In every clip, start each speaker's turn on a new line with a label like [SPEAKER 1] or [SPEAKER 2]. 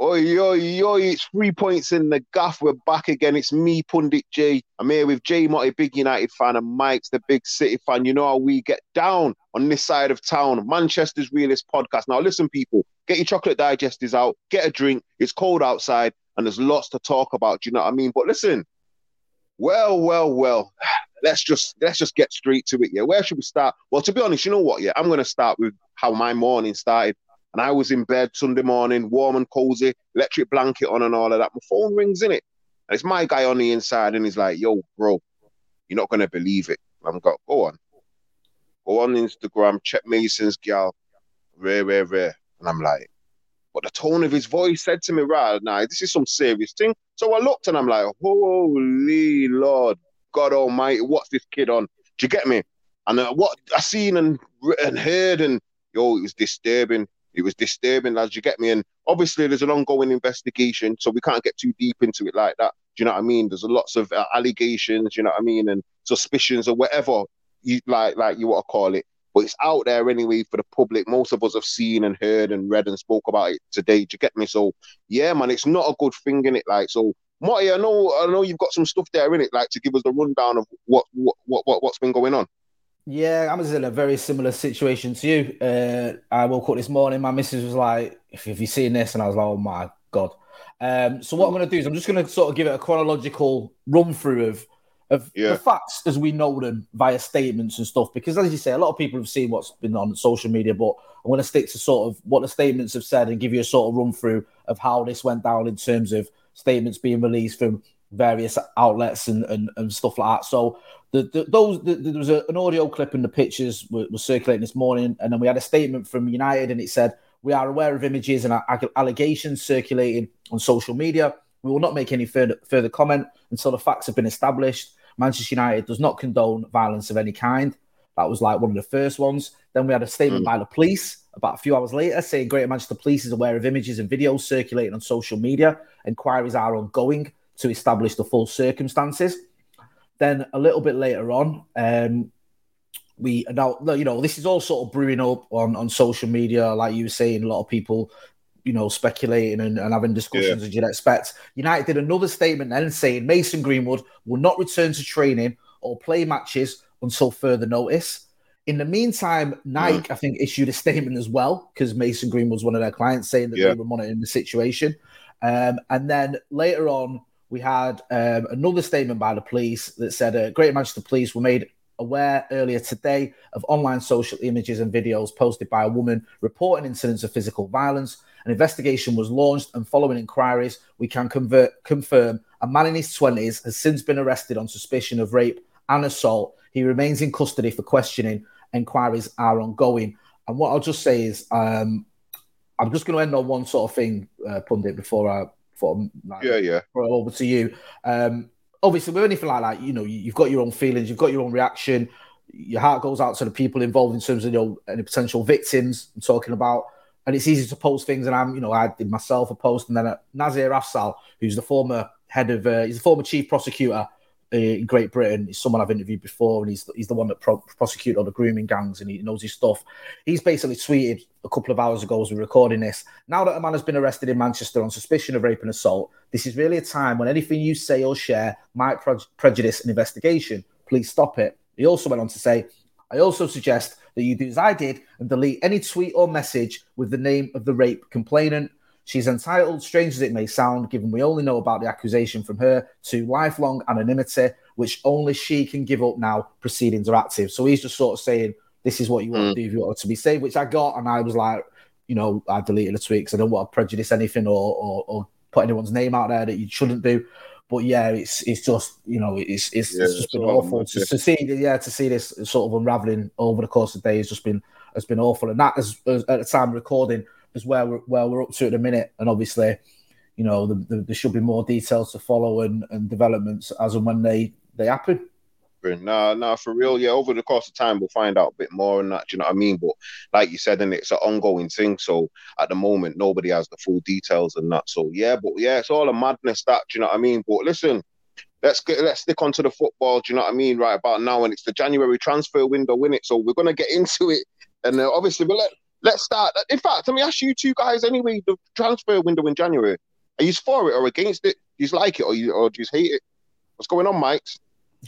[SPEAKER 1] Oi, oi, oi, it's three points in the gaff. We're back again. It's me, Pundit Jay. I'm here with Jay Motty, big United fan, and Mykez the big City fan. You know how we get down on this side of town. Manchester's Realist podcast. Now, listen, people, get your chocolate digestives out, get a drink. It's cold outside, and there's lots to talk about. Do you know what I mean? But listen, well, well, well. Let's just let's just get straight to it. Yeah, where should we start? Well, to be honest, you know what? Yeah, I'm gonna start with how my morning started. And I was in bed Sunday morning, warm and cozy, electric blanket on and all of that. My phone rings in it. And it's my guy on the inside, and he's like, yo, bro, you're not gonna believe it. I'm got go on. Go on Instagram, check Mason's gal, rare, rare, rare. And I'm like, but the tone of his voice said to me, right, now this is some serious thing. So I looked and I'm like, holy Lord, God Almighty, what's this kid on? Do you get me? And uh, what I seen and and heard, and yo, it was disturbing. It was disturbing, lads. You get me? And obviously, there's an ongoing investigation, so we can't get too deep into it like that. Do you know what I mean? There's a lots of uh, allegations, you know what I mean, and suspicions or whatever you like, like you want to call it. But it's out there anyway for the public. Most of us have seen and heard and read and spoke about it today. Do you get me? So yeah, man, it's not a good thing in it. Like so, Marty, I know, I know you've got some stuff there in it, like to give us the rundown of what what what, what what's been going on.
[SPEAKER 2] Yeah, I was in a very similar situation to you. Uh, I woke up this morning. My missus was like, "If have you seen this?" And I was like, "Oh my god!" Um, so what I'm going to do is I'm just going to sort of give it a chronological run through of of
[SPEAKER 1] Yeah.
[SPEAKER 2] the facts as we know them via statements and stuff. Because as you say, a lot of people have seen what's been on social media, but I'm going to stick to sort of what the statements have said and give you a sort of run through of how this went down in terms of statements being released from various outlets and, and, and stuff like that. So the, the those the, there was a, an audio clip and the pictures were, were circulating this morning, and then we had a statement from United, and it said we are aware of images and allegations circulating on social media. We will not make any further further comment until the facts have been established. Manchester United does not condone violence of any kind. That was like one of the first ones. Then we had a statement hmm. by the police about a few hours later saying Greater Manchester Police is aware of images and videos circulating on social media. Inquiries are ongoing to establish the full circumstances. Then a little bit later on, um, we now you know this is all sort of brewing up on on social media, like you were saying. A lot of people, you know, speculating and, and having discussions as you'd expect. United did another statement then saying Mason Greenwood will not return to training or play matches until further notice. In the meantime, Nike, I think, issued a statement as well because Mason Green was one of their clients saying that
[SPEAKER 1] Yeah.
[SPEAKER 2] they were monitoring the situation. Um, and then later on, we had um, another statement by the police that said uh, Greater Manchester Police were made aware earlier today of online social images and videos posted by a woman reporting incidents of physical violence. An investigation was launched, and following inquiries, we can convert, confirm a man in his 20s has since been arrested on suspicion of rape and assault. He remains in custody for questioning. Inquiries are ongoing. And what I'll just say is, um, I'm just going to end on one sort of thing, uh, Pundit, before I before I
[SPEAKER 1] Yeah, yeah.
[SPEAKER 2] over to you. Um, obviously, with anything like that, you know, you- you've got your own feelings, you've got your own reaction. Your heart goes out to the people involved in terms of you know any potential victims. I'm talking about. and it's easy to post things. And I'm, you know, I did myself a post, and then uh, Nazir Afzal, who's the former head of, uh, he's the former chief prosecutor Uh, in Great Britain. He's someone I've interviewed before, and he's he's the one that pro- prosecuted all the grooming gangs, and he knows his stuff. He's basically tweeted a couple of hours ago as we're recording this. Now that a man has been arrested in Manchester on suspicion of rape and assault, this is really a time when anything you say or share might pre- prejudice an investigation. Please stop it. He also went on to say, I also suggest that you do as I did and delete any tweet or message with the name of the rape complainant. She's entitled, strange as it may sound, given we only know about the accusation from her, to lifelong anonymity, which only she can give up now proceedings are active. So he's just sort of saying, This is what you want to do if you want to be saved, which I got. And I was like, You know, I deleted the tweet because I don't want to prejudice anything or, or, or put anyone's name out there that you shouldn't do. But yeah, it's it's just you know it's it's,
[SPEAKER 1] Yeah,
[SPEAKER 2] it's just been awful to, to see yeah to see this sort of unraveling over the course of the day has just been has been awful, and that is as, uh, at the time recording is where we're where we're up to at the minute, and obviously, you know, the, the, there should be more details to follow and, and developments as and when they they happen.
[SPEAKER 1] Nah, nah, for real. Yeah, over the course of time, we'll find out a bit more and that. You know what I mean? But like you said, and it's an ongoing thing. So at the moment, nobody has the full details and that. So yeah, but yeah, it's all a madness. That you know what I mean? But listen, let's get let's stick onto the football. Do you know what I mean? Right about now, and it's the January transfer window, win it. So we're gonna get into it, and uh, obviously, but let let's start. In fact, let me ask you two guys anyway. The transfer window in January, are you for it or against it? Do you like it or you or do you hate it? What's going on, Mike?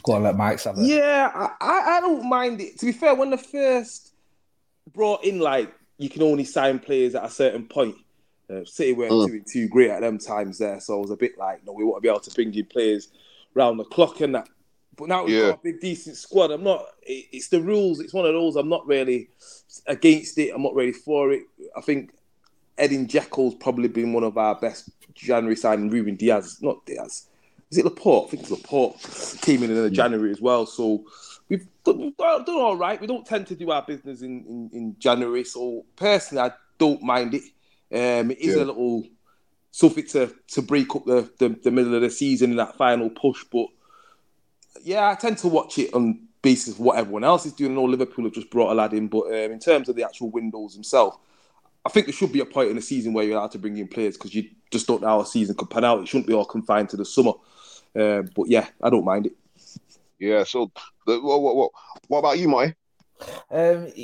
[SPEAKER 2] Go on, let Mike have it.
[SPEAKER 3] Yeah, I, I, I don't mind it. To be fair, when the first brought in like you can only sign players at a certain point, uh, City weren't
[SPEAKER 1] Mm.
[SPEAKER 3] doing too great at them times there, so I was a bit like, no, we want to be able to bring in players round the clock and that. But now we've
[SPEAKER 1] Yeah.
[SPEAKER 3] got a big decent squad. I'm not. it- It's the rules. It's one of those. I'm not really against it. I'm not really for it. I think Edin Dzeko's probably been one of our best January signing. Ruben Diaz, not Diaz. Is it Laporte? I think it's Laporte. Came in in the January as well. So we've done, we've done done all right. We don't tend to do our business in, in, in January. So personally, I don't mind it. Um, it is
[SPEAKER 1] Yeah.
[SPEAKER 3] a little something to, to break up the, the, the middle of the season in that final push. But yeah, I tend to watch it on basis of what everyone else is doing. I know Liverpool have just brought a lad in, but um, in terms of the actual windows themselves, I think there should be a point in the season where you're allowed to bring in players because you just don't know how a season could pan out. It shouldn't be all confined to the summer. Um, but yeah, I don't mind it.
[SPEAKER 1] Yeah. So, what, what, what, what about you, Mike?
[SPEAKER 2] Um,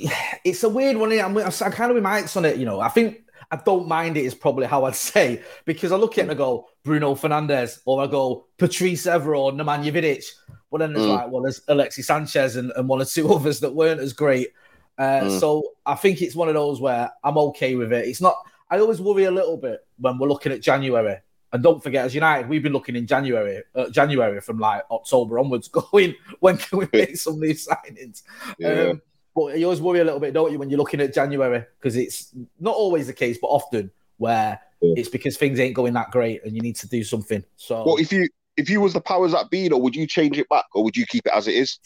[SPEAKER 2] it's a weird one. I'm, I'm kind of with Mike's on it. You know, I think I don't mind it is probably how I'd say because I look at it and I go Bruno Fernandes or I go Patrice Evra or Nemanja Vidic. But then there's
[SPEAKER 1] Mm.
[SPEAKER 2] like, well, there's Alexis Sanchez and, and one or two others that weren't as great. Uh,
[SPEAKER 1] Mm.
[SPEAKER 2] So I think it's one of those where I'm okay with it. It's not. I always worry a little bit when we're looking at January. And don't forget, as United, we've been looking in January, uh, January from like October onwards, going when can we make some new signings?
[SPEAKER 1] Yeah.
[SPEAKER 2] Um, but you always worry a little bit, don't you, when you're looking at January? Because it's not always the case, but often where
[SPEAKER 1] Yeah.
[SPEAKER 2] it's because things ain't going that great and you need to do something. So
[SPEAKER 1] Well, if you if you was the powers that be, though, would you change it back or would you keep it as it is?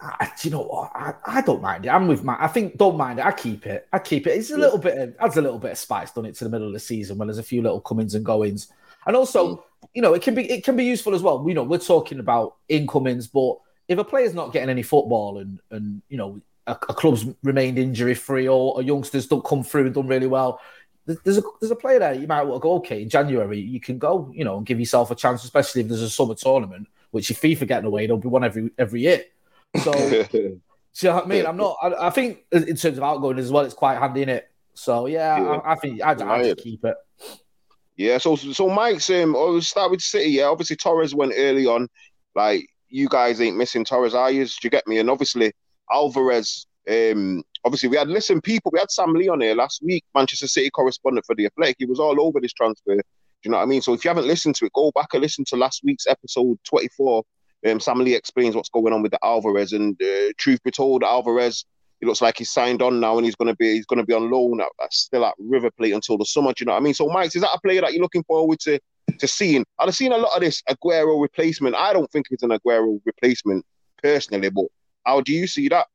[SPEAKER 2] I, do you know what? I, I don't mind it. I'm with my. I think don't mind it. I keep it. I keep it. It's a
[SPEAKER 1] Yeah.
[SPEAKER 2] little bit. Of, adds a little bit of spice, done it to the middle of the season when there's a few little comings and goings, and also mm. you know it can be it can be useful as well. You know we're talking about incomings, but if a player's not getting any football and and you know a, a club's remained injury free or, or youngsters don't come through and done really well. There- There's a there's a player there you might want to go. Okay, in January you can go, you know, and give yourself a chance, especially if there's a summer tournament, which if FIFA getting away, there'll be one every every year. So do you know what I mean? I'm not. I, I think in terms of outgoing as well, it's quite handy in it. So yeah,
[SPEAKER 1] Yeah.
[SPEAKER 2] I, I think I'd, I'd keep it.
[SPEAKER 1] Yeah, so so Mike's um I'll start with City, yeah. Obviously Torres went early on. Like you guys ain't missing Torres, are you? Do you get me? And obviously Alvarez, um obviously we had listen people, we had Sam Lee on here last week, Manchester City correspondent for the Athletic. He was all over this transfer. Do you know what I mean? So if you haven't listened to it, go back and listen to last week's episode 24. Um, Sam Lee explains what's going on with the Alvarez, and uh, truth be told, Alvarez it looks like he's signed on now and he's gonna be he's gonna be on loan at, at- still at River Plate until the summer. Do you know what I mean? So, Mike, is that a player that you're looking forward to to seeing? I've seen a lot of this Aguero replacement. I don't think it's an Aguero replacement personally, but how do you see that?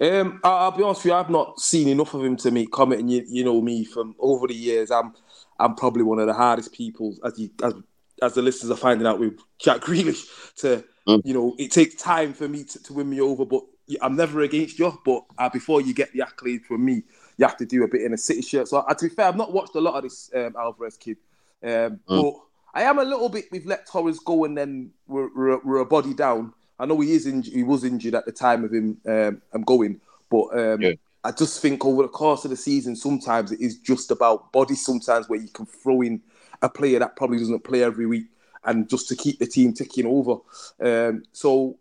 [SPEAKER 3] Um, I- I'll be honest with you, I've not seen enough of him to make comment. And you, you know me from over the years, I'm I'm probably one of the hardest people, as you as as the listeners are finding out with Jack Grealish. To
[SPEAKER 1] Mm.
[SPEAKER 3] you know, it takes time for me to, to win me over, but I'm never against you. But uh, before you get the accolade from me, you have to do a bit in a City shirt. So uh, to be fair, I've not watched a lot of this um, Alvarez kid, um, but I am a little bit. We've let Torres go, and then we're, we're, we're a body down. I know he is injured. He was injured at the time of him um, I'm going, but um,
[SPEAKER 1] Yeah.
[SPEAKER 3] I just think over the course of the season, sometimes it is just about body. Sometimes where you can throw in a player that probably doesn't play every week, and just to keep the team ticking over. Um, so,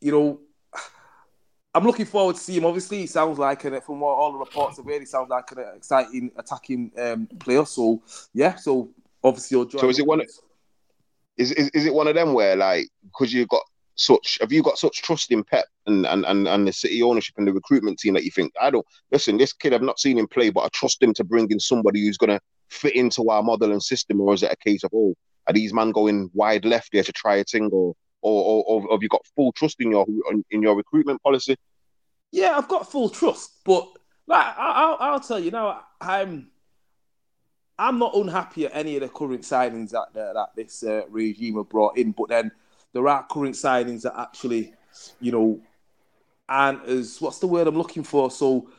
[SPEAKER 3] you know, I'm looking forward to see him. Obviously, he sounds like, an, from what all the reports heard, he sounds like an exciting attacking um, player. So, yeah. So obviously, you'll.
[SPEAKER 1] So is it one? Is, is is it one of them where like because you've got such have you got such trust in Pep and, and and and the city ownership and the recruitment team that you think I don't listen this kid I've not seen him play but I trust him to bring in somebody who's gonna fit into our model and system or is it a case of oh are these man going wide left there to try a thing or or, or, or have you got full trust in your in your recruitment policy?
[SPEAKER 3] Yeah, I've got full trust, but like I, I'll, I'll tell you now, I'm I'm not unhappy at any of the current signings that that, that this uh, regime have brought in. But then there are current signings that actually, you know, aren't as what's the word I'm looking for. So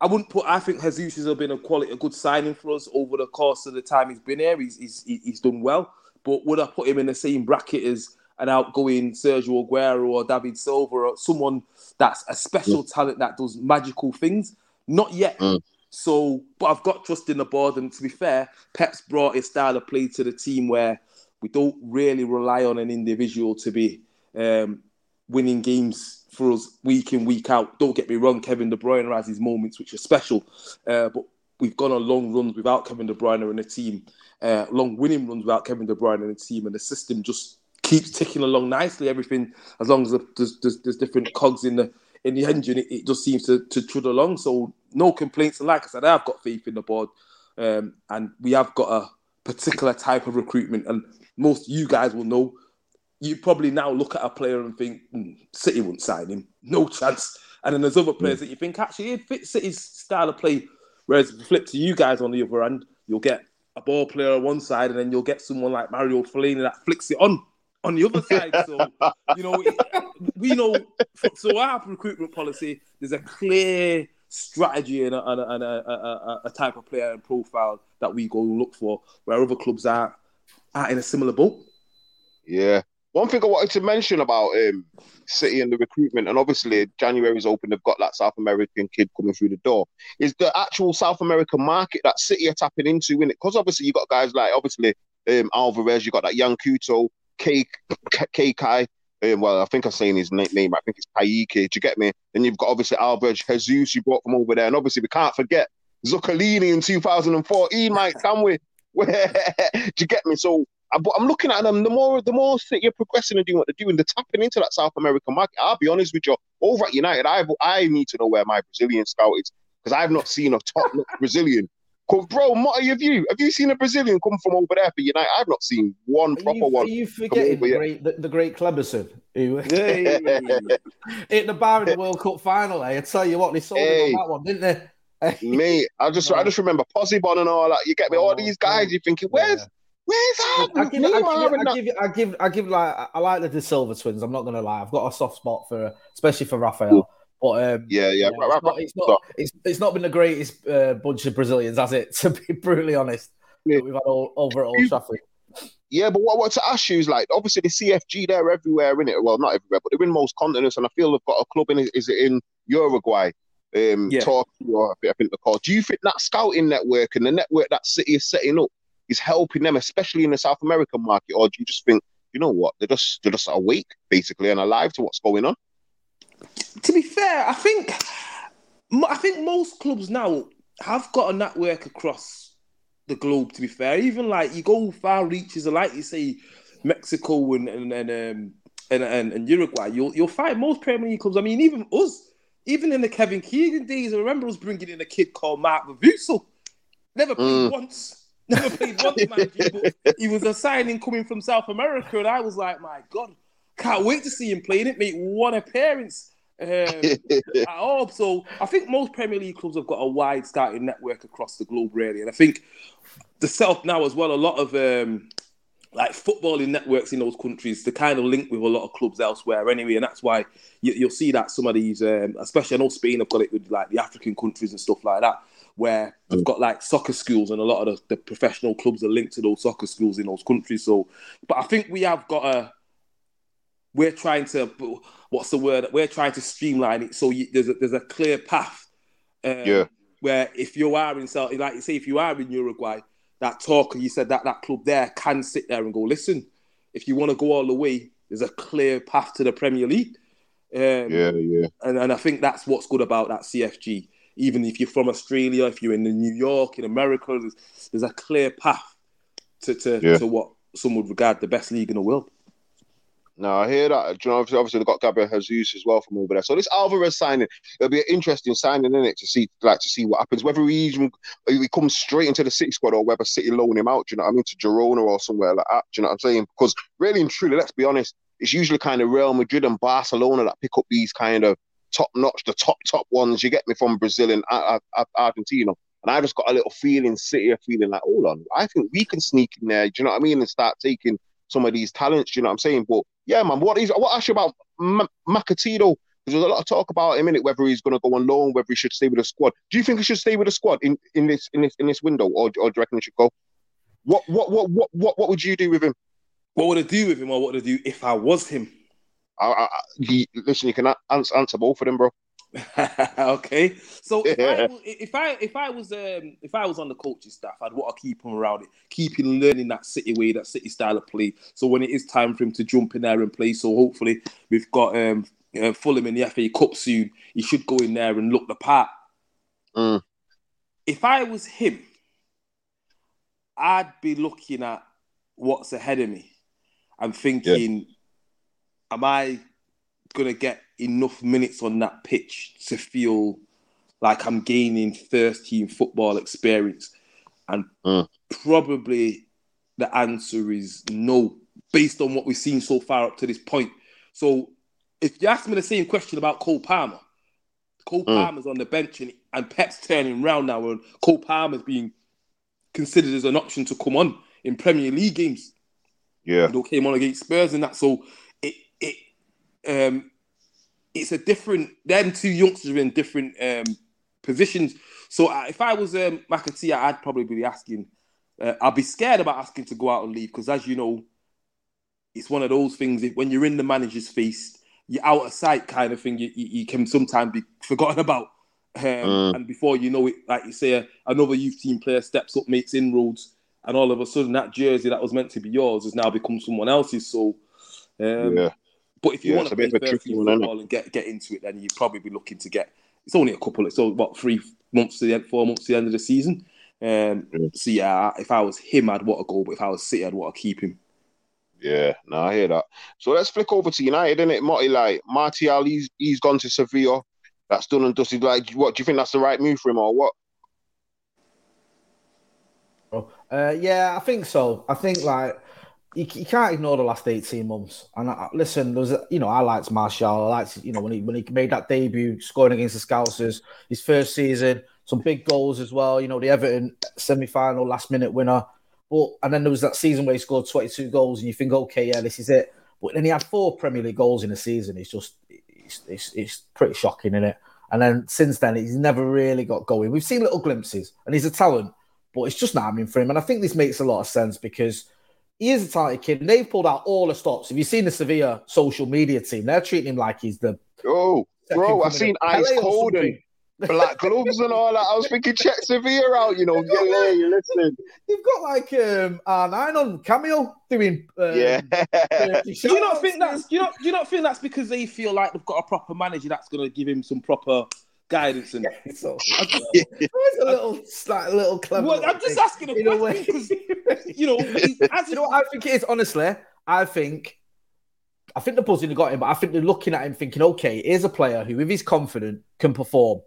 [SPEAKER 3] I wouldn't put. I think Jesus has been a quality, a good signing for us over the course of the time he's been here. He's he's he's done well. But would I put him in the same bracket as an outgoing Sergio Aguero or David Silva or someone that's a special talent that does magical things? Not yet. Mm. So, but I've got trust in the board. And to be fair, Pep's brought his style of play to the team where we don't really rely on an individual to be um, winning games for us week in, week out. Don't get me wrong, Kevin De Bruyne has his moments which are special, uh, but we've gone on long runs without Kevin De Bruyne in the team, uh, long winning runs without Kevin De Bruyne in the team, and the system just keeps ticking along nicely. Everything, as long as there's, there's, there's different cogs in the in the engine, it, it just seems to, to trud along. So no complaints. And like I said, I've got faith in the board, um, and we have got a particular type of recruitment. And most of you guys will know. You probably now look at a player and think "Hmm, City wouldn't sign him, no chance. And then there's other players that you think actually it fits City's style of play. Whereas flip to you guys on the other end, you'll get a ball player on one side, and then you'll get someone like Mario Fellaini that flicks it on on the other side. So you know, it- we know. So our recruitment policy, there's a clear strategy and a, and a, and a- a type of player and profile that we go look for, where other clubs are are in a similar boat.
[SPEAKER 1] Yeah. One thing I wanted to mention about um, City and the recruitment, and obviously January's open, they've got that South American kid coming through the door, is the actual South American market that City are tapping into in it. Because obviously you've got guys like obviously um, Alvarez, you've got that young Kuto, K K Kai. Um, well, I think I'm saying his na- name. I think it's Kayky. Do you get me? Then you've got obviously Alvarez, Jesus, you brought from over there, and obviously we can't forget Zuculini in 2014, Mike, can we? Where do you get me? So I'm looking at them. The more, the more City are progressing and doing what they're doing, they're tapping into that South American market. I'll be honest with you. Over at United, I I need to know where my Brazilian scout is because I've not seen a top Brazilian. 'Cause, Bro, what have you? Have you seen a Brazilian come from over there for United? I've not seen one
[SPEAKER 2] Are
[SPEAKER 1] proper
[SPEAKER 2] you,
[SPEAKER 1] one.
[SPEAKER 2] are you
[SPEAKER 1] come
[SPEAKER 2] forgetting the great, the, the great Cleberson who
[SPEAKER 3] Hey.
[SPEAKER 2] hit the bar in the World Cup final? Eh? I tell you what, they sold
[SPEAKER 1] Hey.
[SPEAKER 2] him on that one, didn't they?
[SPEAKER 1] Mate, I just I just remember Possebon and all that. You get me? All these guys, you're thinking, where's
[SPEAKER 2] Yeah.
[SPEAKER 1] where's
[SPEAKER 2] I
[SPEAKER 1] that?
[SPEAKER 2] give, I, give, I, give, I give, I give, like, I like the Silva twins. I'm not gonna lie. I've got a soft spot for, especially for Rafael. But um,
[SPEAKER 1] Yeah, yeah,
[SPEAKER 2] it's,
[SPEAKER 1] right, right,
[SPEAKER 2] not, it's not, it's, it's not been the greatest uh, bunch of Brazilians, has it? To be brutally honest,
[SPEAKER 1] Yeah.
[SPEAKER 2] we've had all, over at Old Trafford.
[SPEAKER 1] Yeah, but what, what to ask you is like obviously the CFG they're everywhere in it. Well, not everywhere, but they're in most continents, and I feel they've got a club in it. Is it in Uruguay? Um,
[SPEAKER 3] Yeah.
[SPEAKER 1] Torque, or I think, I think they're called. Do you think that scouting network and the network that City is setting up is helping them, especially in the South American market, or do you just think you know what they're just they're just awake basically and alive to what's going on?
[SPEAKER 3] to be fair, I think I think most clubs now have got a network across the globe. To be fair, even like you go far reaches, like you say, Mexico and and and um, and, and, and Uruguay, you'll you'll find most Premier League clubs. I mean, even us, even in the Kevin Keegan days, I remember us bringing in a kid called Mark Ravuso. Never played
[SPEAKER 1] Mm.
[SPEAKER 3] once. Never played once. But he was a signing coming from South America, and I was like, my God, can't wait to see him play. Didn't make one appearance um, at all. So I think most Premier League clubs have got a wide starting network across the globe, really. And I think the setup now as well, a lot of um, like footballing networks in those countries, they kind of link with a lot of clubs elsewhere anyway. And that's why you, you'll see that some of these, um, especially I know Spain have got it with like the African countries and stuff like that, where they've got like soccer schools, and a lot of the, the professional clubs are linked to those soccer schools in those countries. So, but I think we have got a. We're trying to. What's the word? We're trying to streamline it so you, there's a, there's a clear path. Um,
[SPEAKER 1] Yeah.
[SPEAKER 3] Where if you are in South, like you say, if you are in Uruguay, that Torque you said that that club there can sit there and go, listen, if you want to go all the way, there's a clear path to the Premier League. Um,
[SPEAKER 1] Yeah, yeah.
[SPEAKER 3] and, and I think that's what's good about that CFG. Even if you're from Australia, if you're in New York, in America, there's, there's a clear path to, to,
[SPEAKER 1] Yeah.
[SPEAKER 3] to what some would regard the best league in the world.
[SPEAKER 1] No, I hear that. You know, obviously, obviously they've got Gabriel Jesus as well from over there. So this Alvarez signing, it'll be an interesting signing in it to see, like, to see what happens. Whether he even he comes straight into the City squad or whether City loan him out. You know what I mean? To Girona or somewhere like that. You know what I'm saying? Because really and truly, let's be honest, it's usually kind of Real Madrid and Barcelona that pick up these kind of top notch, the top top ones. You get me from Brazil and Ar- Ar- Argentina. And I just got a little feeling, City are feeling like, hold on, I think we can sneak in there. Do you know what I mean? And start taking some of these talents. You know what I'm saying? But yeah, man, what is what ask you about M- Macatito? Because there's a lot of talk about him in it, whether he's going to go on loan, whether he should stay with the squad. Do you think he should stay with the squad in, in this in this in this window, or, or do you reckon he should go? What what what what what what would you do with him?
[SPEAKER 3] What would I do with him, or what would I do if I was him?
[SPEAKER 1] I, I, I- he- listen, you can answer, answer both of them, bro.
[SPEAKER 3] okay, so if, I,
[SPEAKER 1] Yeah.
[SPEAKER 3] if I if I was um, if I was on the coaching staff, I'd want to keep him around it, keep him learning that City way, that City style of play. So when it is time for him to jump in there and play, so hopefully we've got um, uh, Fulham in the FA Cup soon. He should go in there and look the part.
[SPEAKER 1] Mm.
[SPEAKER 3] If I was him, I'd be looking at what's ahead of me I'm thinking, am I going to get enough minutes on that pitch to feel like I'm gaining first team football experience? And
[SPEAKER 1] Mm.
[SPEAKER 3] probably the answer is no, based on what we've seen so far up to this point. So if you ask me the same question about Cole Palmer, Cole
[SPEAKER 1] Mm.
[SPEAKER 3] Palmer's on the bench and, and Pep's turning around now, and Cole Palmer's being considered as an option to come on in Premier League games.
[SPEAKER 1] Yeah,
[SPEAKER 3] You know, came on against Spurs and that. So um it's a different. Them two youngsters are in different um positions. So I- if I was um, McAtee, I'd probably be asking. Uh, I'd be scared about asking to go out and leave because, as you know, it's one of those things. If, when you're in the manager's face, you're out of sight, kind of thing. You, you, you can sometimes be forgotten about. Um,
[SPEAKER 1] Mm.
[SPEAKER 3] And before you know it, like you say, uh, another youth team player steps up, makes inroads, and all of a sudden that jersey that was meant to be yours has now become someone else's. So, um,
[SPEAKER 1] yeah,
[SPEAKER 3] but if you
[SPEAKER 1] Yeah,
[SPEAKER 3] want to
[SPEAKER 1] a bit
[SPEAKER 3] play
[SPEAKER 1] of a
[SPEAKER 3] first
[SPEAKER 1] tricky one,
[SPEAKER 3] football and get get into it, then you'd probably be looking to get. It's only a couple. It's all what three months to the end, four months to the end of the season. Um,
[SPEAKER 1] Yeah.
[SPEAKER 3] So yeah, if I was him, I'd want to go. But if I was City, I'd want to keep him.
[SPEAKER 1] yeah. No, I hear that. So let's flick over to United, innit? Marty, like Martial, he's he's gone to Sevilla. That's done and dusted. Like, what do you think that's the right move for him, or what?
[SPEAKER 2] Uh, yeah, I think so. I think like you, you can't ignore the last eighteen months. And I, listen, there's you know I liked Martial. I liked you know when he when he made that debut, scoring against the Scousers, his first season, some big goals as well. You know the Everton semi final last minute winner. But and then there was that season where he scored twenty two goals, and you think, okay, yeah, this is it. But then he had four Premier League goals in a season. It's just it's it's, it's pretty shocking, isn't it? And then since then, he's never really got going. We've seen little glimpses, and he's a talent but it's just not happening for him. And I think this makes a lot of sense because he is a talented kid. And they've pulled out all the stops. Have you've seen the Sevilla social media team, they're treating him like he's the
[SPEAKER 1] Oh, bro,
[SPEAKER 2] I've
[SPEAKER 1] seen ice
[SPEAKER 2] Pele
[SPEAKER 1] cold and black gloves and all that. I was thinking, check Sevilla out, you know. Yeah, yeah, you listen.
[SPEAKER 2] They've got like um R9 on cameo doing um,
[SPEAKER 1] Yeah.
[SPEAKER 3] Do you not think that's do you not do you not think that's because they feel like they've got a proper manager that's going to give him some proper guidance and
[SPEAKER 2] So, it's a little, like, a little clever.
[SPEAKER 3] Well, I'm just asking a
[SPEAKER 2] in a
[SPEAKER 3] question
[SPEAKER 2] way.
[SPEAKER 3] you know, as
[SPEAKER 2] you know what I think it is, honestly? I think I think the buzzing have got him, but I think they're looking at him thinking, okay, here's a player who, if he's confident, can perform.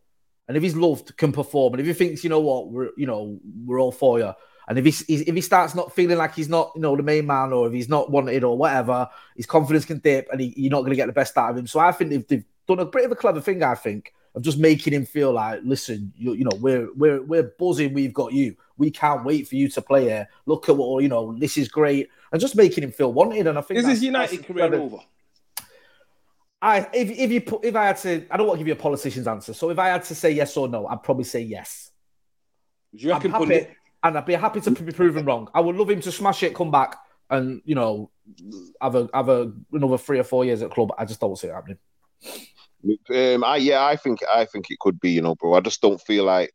[SPEAKER 2] And if he's loved, can perform. And if he thinks, you know what, we're you know, we're all for you. And if he if he starts not feeling like he's not, you know, the main man, or if he's not wanted or whatever, his confidence can dip, and he, you're not going to get the best out of him. So I think they've, they've done a bit of a clever thing. I think of just making him feel like, listen, you, you know, we're we're we're buzzing. We've got you. We can't wait for you to play here. Look at what you know. This is great, and just making him feel wanted. And I think
[SPEAKER 3] this
[SPEAKER 2] is
[SPEAKER 3] his United career over?
[SPEAKER 2] I if if you put if I had to, I don't want to give you a politician's answer. So if I had to say yes or no, I'd probably say yes.
[SPEAKER 3] You
[SPEAKER 2] I'm happy, and I'd be happy to be proven wrong. I would love him to smash it, come back, and you know, have a have a another three or four years at club. I just don't see it happening.
[SPEAKER 1] Um, I yeah, I think I think it could be, you know, bro. I just don't feel like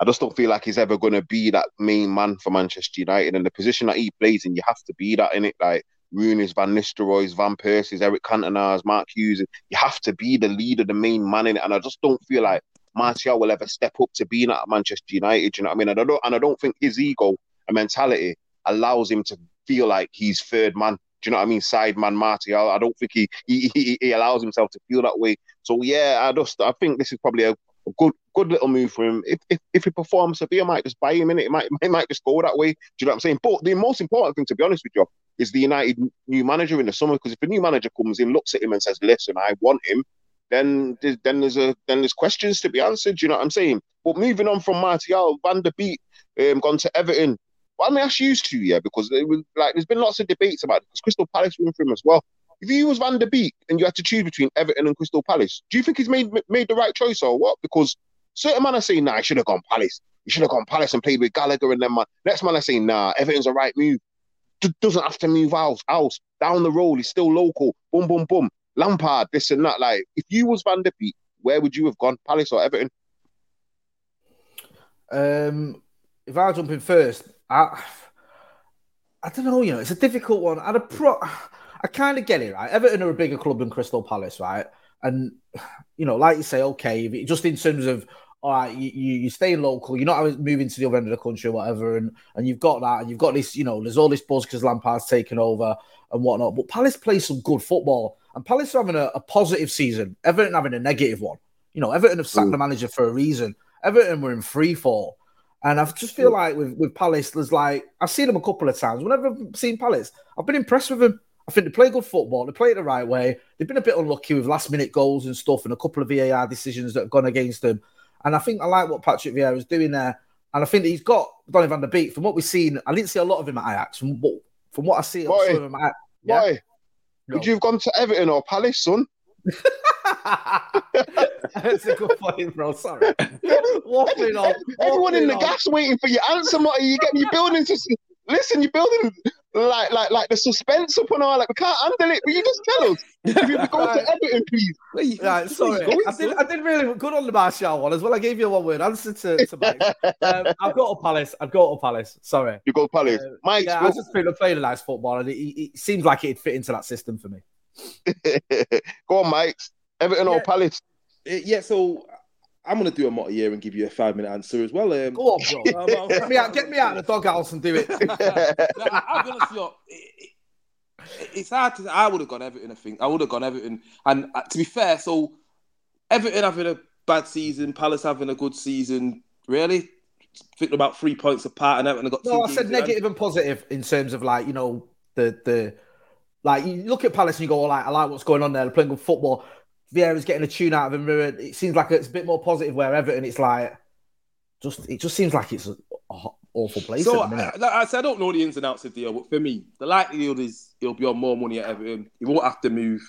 [SPEAKER 1] I just don't feel like he's ever to be that main man for Manchester United. And the position that he plays in, you have to be that in it. Like Rooney's, Van Nistelrooy's, Van Persie's, Eric Cantona's, Mark Hughes. You have to be the leader, the main man in it. And I just don't feel like Martial will ever step up to being at Manchester United. You know what I mean? And I don't and I don't think his ego and mentality allows him to feel like he's third man. Do you know what I mean? Side man Martial. I don't think he he, he, he allows himself to feel that way. So yeah, I just I think this is probably a, a good good little move for him. If if, if he performs, Sevilla might just buy him in it. It might it might just go that way. Do you know what I'm saying? But the most important thing, to be honest with you, is the United new manager in the summer. Because if a new manager comes in, looks at him and says, "Listen, I want him," then there's, then there's a then there's questions to be answered. Do you know what I'm saying? But moving on from Martial, Van der Beek um, gone to Everton. Well, let me ask you two, yeah, because it was like there's been lots of debates about it. Because Crystal Palace went for him as well. If you was Van der Beek and you had to choose between Everton and Crystal Palace, do you think he's made made the right choice or what? Because certain man are saying, nah, he should have gone Palace. He should have gone Palace and played with Gallagher and them man. Next man are saying, nah, Everton's a right move. D- doesn't have to move out, out down the road. He's still local. Boom, boom, boom. Lampard, this and that. Like, if you was Van der Beek, where would you have gone, Palace or Everton?
[SPEAKER 2] Um, if I jump in first, I I don't know. You know, it's a difficult one. I'd a pro. I kind of get it, right? Everton are a bigger club than Crystal Palace, right? And you know, like you say, okay, just in terms of all right, you, you, you stay local, you're not moving to the other end of the country or whatever, and and you've got that, and you've got this, you know, there's all this buzz because Lampard's taken over and whatnot. But Palace plays some good football, and Palace are having a, a positive season. Everton having a negative one. You know, Everton have sacked
[SPEAKER 1] Mm.
[SPEAKER 2] the manager for a reason. Everton were in free fall. And I just feel like with, with Palace, there's like I've seen them a couple of times. Whenever I've seen Palace, I've been impressed with them. I think they play good football. They play it the right way. They've been a bit unlucky with last minute goals and stuff, and a couple of VAR decisions that have gone against them. And I think I like what Patrick Vieira is doing there. And I think he's got Donny van der Beek. From what we've seen, I didn't see a lot of him at Ajax. From what, from what I see, of him at yeah.
[SPEAKER 1] Why? Would you have gone to Everton or Palace, son?
[SPEAKER 2] That's a good point, bro. Sorry. Waffling on.
[SPEAKER 1] Everyone in the
[SPEAKER 2] on.
[SPEAKER 1] gas waiting for your answer, Marty. You get you building to listen. You're building like like like the suspense up and all. Like we can't handle it. Will you just tell us if you could go to Everton, please?
[SPEAKER 2] Right, sorry. I did, I did really good on the Martial one as well. I gave you a one word answer to, to Mike. um, I've got a Palace. I've got a Palace. Sorry.
[SPEAKER 1] You go Palace.
[SPEAKER 2] Uh,
[SPEAKER 1] Mike,
[SPEAKER 2] yeah, I just feel playing a nice football, and it, it, it seems like it'd fit into that system for me.
[SPEAKER 1] go on, Mike. Everton or Palace?
[SPEAKER 3] Uh, yeah, so I'm gonna do a motto here and give you a five minute answer as well. Um,
[SPEAKER 2] Go on, bro. get me out. Get me out of the doghouse and do it.
[SPEAKER 3] I'll be honest with you. it- it- It's hard to. I would have gone Everton. I think I would have gone Everton. And uh, to be fair, so Everton having a bad season, Palace having a good season. Really, I think about three points apart, and Everton got.
[SPEAKER 2] No,
[SPEAKER 3] two
[SPEAKER 2] I said negative and positive in terms of like you know the the like you look at Palace and you go, oh, like I like what's going on there. They're playing good football. Vieira's getting a tune out of him. It seems like it's a bit more positive. Where Everton, it's like just it just seems like it's a, a awful place.
[SPEAKER 3] So
[SPEAKER 2] at the.
[SPEAKER 3] I, I said, I don't know the ins and outs of the deal, but for me, the likelihood is he'll be on more money at Everton. He won't have to move.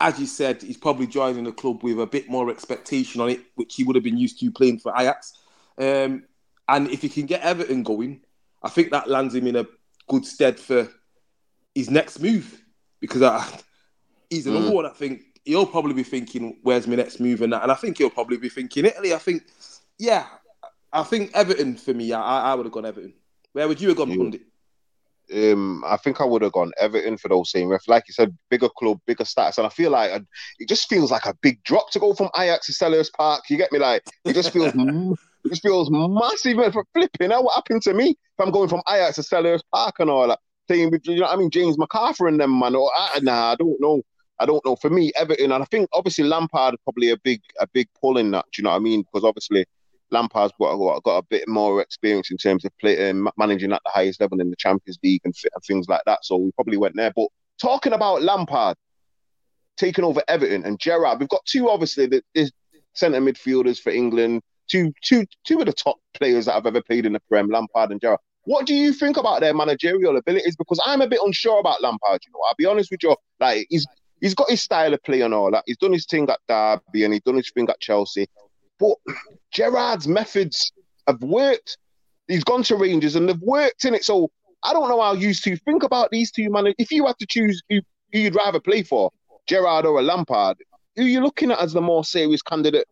[SPEAKER 3] As you said, he's probably joining the club with a bit more expectation on it, which he would have been used to playing for Ajax. Um, and if he can get Everton going, I think that lands him in a good stead for his next move because uh, he's another
[SPEAKER 1] Mm.
[SPEAKER 3] one. I think he'll probably be thinking, "Where's my next move?" and that. And I think he'll probably be thinking Italy. I think, yeah, I think Everton for me. I, I would have gone Everton. Where would you have gone,
[SPEAKER 1] You-
[SPEAKER 3] Pundit?
[SPEAKER 1] um, I think I would have gone Everton for those same ref. Like you said, bigger club, bigger stats, and I feel like I- it just feels like a big drop to go from Ajax to Selhurst Park. You get me? Like it just feels, it just feels massive for flipping. Now what happened to me if I'm going from Ajax to Selhurst Park and all that? Saying, with, you know, I mean, James McArthur and them man. Or, I, nah, I don't know. I don't know. For me, Everton, and I think obviously Lampard probably a big, a big pull in that. You know what I mean? Because obviously. Lampard's got, got, a bit more experience in terms of play, um, managing at the highest level in the Champions League and, and things like that. So we probably went there. But talking about Lampard taking over Everton and Gerrard, we've got two obviously the, the centre midfielders for England, two two two of the top players that I've ever played in the Prem, Lampard and Gerrard. What do you think about their managerial abilities? Because I'm a bit unsure about Lampard. You know, I'll be honest with you. Like he's he's got his style of play and all that. He's done his thing at Derby and he's done his thing at Chelsea. But Gerrard's methods have worked He's gone to Rangers and they've worked in it. So I don't know how you two think about these two man. If you had to choose who, who you'd rather play for, Gerrard or a Lampard, who are you looking at as the more serious candidate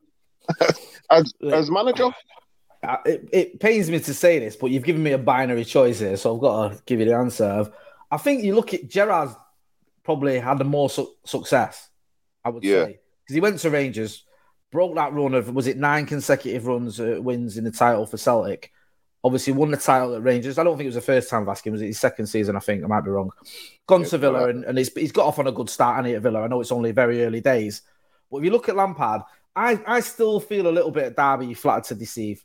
[SPEAKER 1] as as manager?
[SPEAKER 2] It, it pains me to say this, but you've given me a binary choice here, so I've got to give you the answer. Of, I think you look at Gerrard's probably had the more su- success, I would
[SPEAKER 1] Yeah.
[SPEAKER 2] say, because he went to Rangers, broke that run of was it nine consecutive runs uh, wins in the title for Celtic. Obviously, won the title at Rangers. I don't think it was the first time asking. Was it his second season? I think I might be wrong. Gone to Villa, and, and he's, he's got off on a good start. And at Villa, I know it's only very early days, but if you look at Lampard, I, I still feel a little bit of Derby flattered to deceive.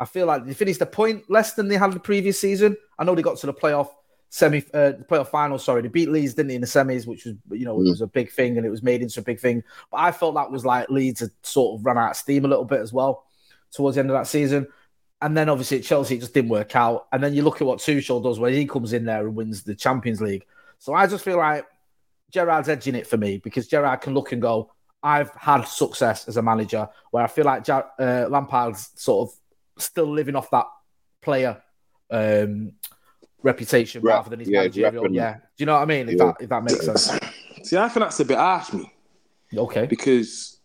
[SPEAKER 2] I feel like they finished a point less than they had the previous season. I know they got to the playoff semi, uh, playoff final. Sorry, they beat Leeds, didn't they, in the semis, which was you know it was a big thing and it was made into a big thing. But I felt that was like Leeds had sort of run out of steam a little bit as well towards the end of that season. And then obviously at Chelsea it just didn't work out. And then you look at what Tuchel does when he comes in there and wins the Champions League. So I just feel like Gerrard's edging it for me because Gerrard can look and go, I've had success as a manager. Where I feel like uh, Lampard's sort of still living off that player um, reputation
[SPEAKER 1] Rep,
[SPEAKER 2] rather than his
[SPEAKER 1] yeah,
[SPEAKER 2] managerial.
[SPEAKER 1] repping.
[SPEAKER 2] Yeah, do you know what I mean? If
[SPEAKER 1] Yeah.
[SPEAKER 2] that if that makes sense.
[SPEAKER 3] See, I think that's a bit harsh, me.
[SPEAKER 2] Okay.
[SPEAKER 3] because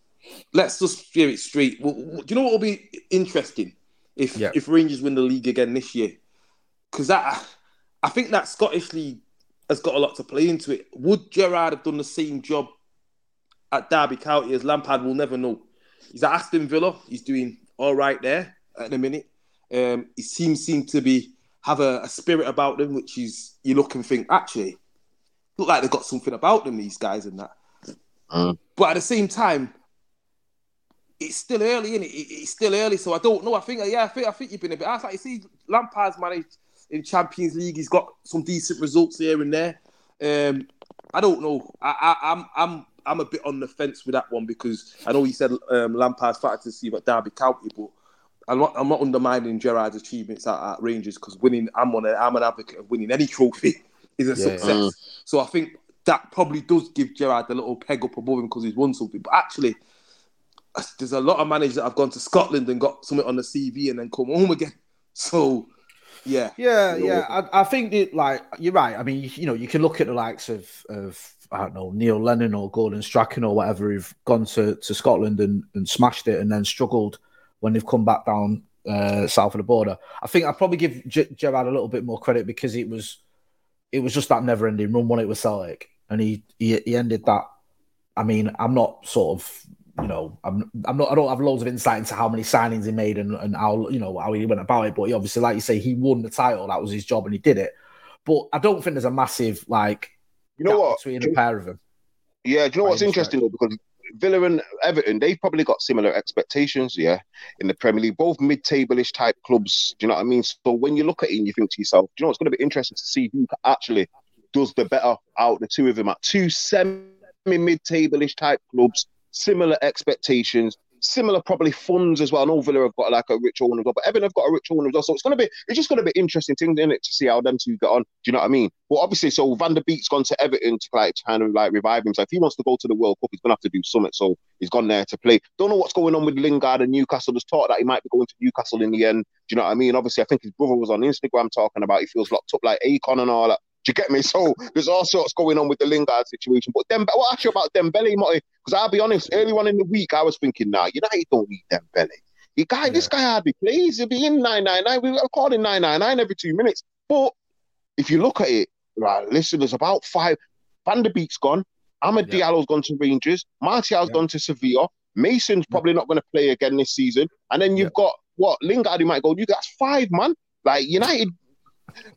[SPEAKER 3] let's just hear it straight. Well, do you know what will be interesting if
[SPEAKER 2] Yeah.
[SPEAKER 3] if Rangers win the league again this year? Because that I think that Scottish league has got a lot to play into it. Would Gerrard have done the same job at Derby County as Lampard? We'll never know. He's at Aston Villa. He's doing all right there at the minute. Um, he seems seem to be have a, a spirit about them, which is you look and think actually look like they've got something about them. These guys and that. But at the same time, it's still early, is it? It's still early, so I don't know. I think, yeah, I think, I think you've been a bit. I like you see, Lampard's managed in Champions League. He's got some decent results here and there. Um, I don't know. I, I, I'm, I'm, I'm a bit on the fence with that one because I know you said um, Lampard's factor to see at Derby County, but I'm not, I'm not undermining Gerrard's achievements at, at Rangers because winning. I'm on. A, I'm an advocate of winning any trophy is a
[SPEAKER 2] Yeah.
[SPEAKER 3] success. Mm. So I think that probably does give Gerrard a little peg up above him because he's won something. But actually, there's a lot of managers that have gone to Scotland and got something on the CV and then come home again. So, yeah,
[SPEAKER 2] Yeah, yeah. I, I think it, like you're right. I mean, you, you know, you can look at the likes of of I don't know Neil Lennon or Gordon Strachan or whatever who've gone to, to Scotland and, and smashed it and then struggled when they've come back down uh, south of the border. I think I'd probably give G- Gerrard a little bit more credit because it was it was just that never ending run when it was Celtic and he, he he ended that. I mean, I'm not sort of you know, I'm I'm not I don't have loads of insight into how many signings he made and, and how you know how he went about it, but he obviously, like you say, he won the title. That was his job, and he did it. But I don't think there's a massive like
[SPEAKER 1] You know what?
[SPEAKER 2] between the pair of them.
[SPEAKER 1] Yeah, do you know what's interesting though? Because Villa and Everton, they've probably got similar expectations, yeah, in the Premier League. Both mid-table-ish type clubs. Do you know what I mean? So when you look at it and you think to yourself, do you know it's going to be interesting to see who actually does the better out the two of them at two semi-mid-table-ish type clubs, similar expectations. Similar, probably funds as well. I know Villa have got like a rich owner, as well, but Everton have got a rich owner as well. So it's to be, it's just to be interesting thing, isn't it, to see how them two get on. Do you know what I mean? Well, obviously, so Van der Beek's gone to Everton to like kind of like revive himself. If he wants to go to the World Cup, he's to have to do something. So he's gone there to play. Don't know what's going on with Lingard and Newcastle. There's talk that he might be going to Newcastle in the end. Do you know what I mean? Obviously, I think his brother was on Instagram talking about he feels locked up like Akon and all that. Do you get me? So there's all sorts going on with the Lingard situation. But then, what ask you about Dembele? Because I'll be honest, early on in the week, I was thinking, nah, United don't need Dembele. You guy, this guy hardly plays. He'll be in 999. We are calling 999 every two minutes. But if you look at it, right, listen, there's about five. Van der Beek's gone. Amad Diallo's gone to Rangers. Martial's gone to Sevilla. Mason's probably not going to play again this season. And then you've got what Lingard who might go. You that's five, man. Like United,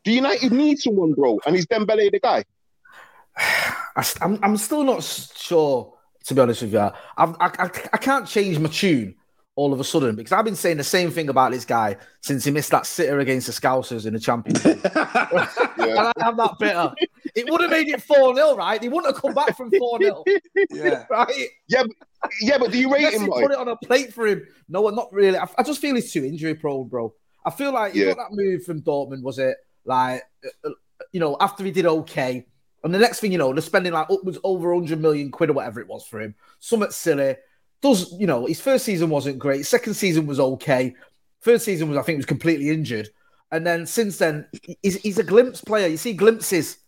[SPEAKER 1] do United need someone, bro? And is Dembele the guy?
[SPEAKER 2] I, I'm, I'm still not sure, to be honest with you. I've, I, I, I can't change my tune all of a sudden because I've been saying the same thing about this guy since he missed that sitter against the Scousers in the Champions League. And I, I'm that bitter. It would have made it 4 0, right? He wouldn't have come back from 4 0.
[SPEAKER 3] yeah.
[SPEAKER 2] Right?
[SPEAKER 1] Yeah, but, yeah, but do you rate him?
[SPEAKER 2] he put it on a plate for him. No, not really. I, I just feel he's too injury prone, bro. I feel like you
[SPEAKER 1] Yeah.
[SPEAKER 2] got that move from Dortmund, was it? Like, uh, uh, you know, after he did okay. And the next thing you know, they're spending like upwards over 100 million quid or whatever it was for him. Somewhat silly. Does, you know, his first season wasn't great. Second season was okay. Third season was, I think, was completely injured. And then since then, he's, he's a glimpse player. You see glimpses.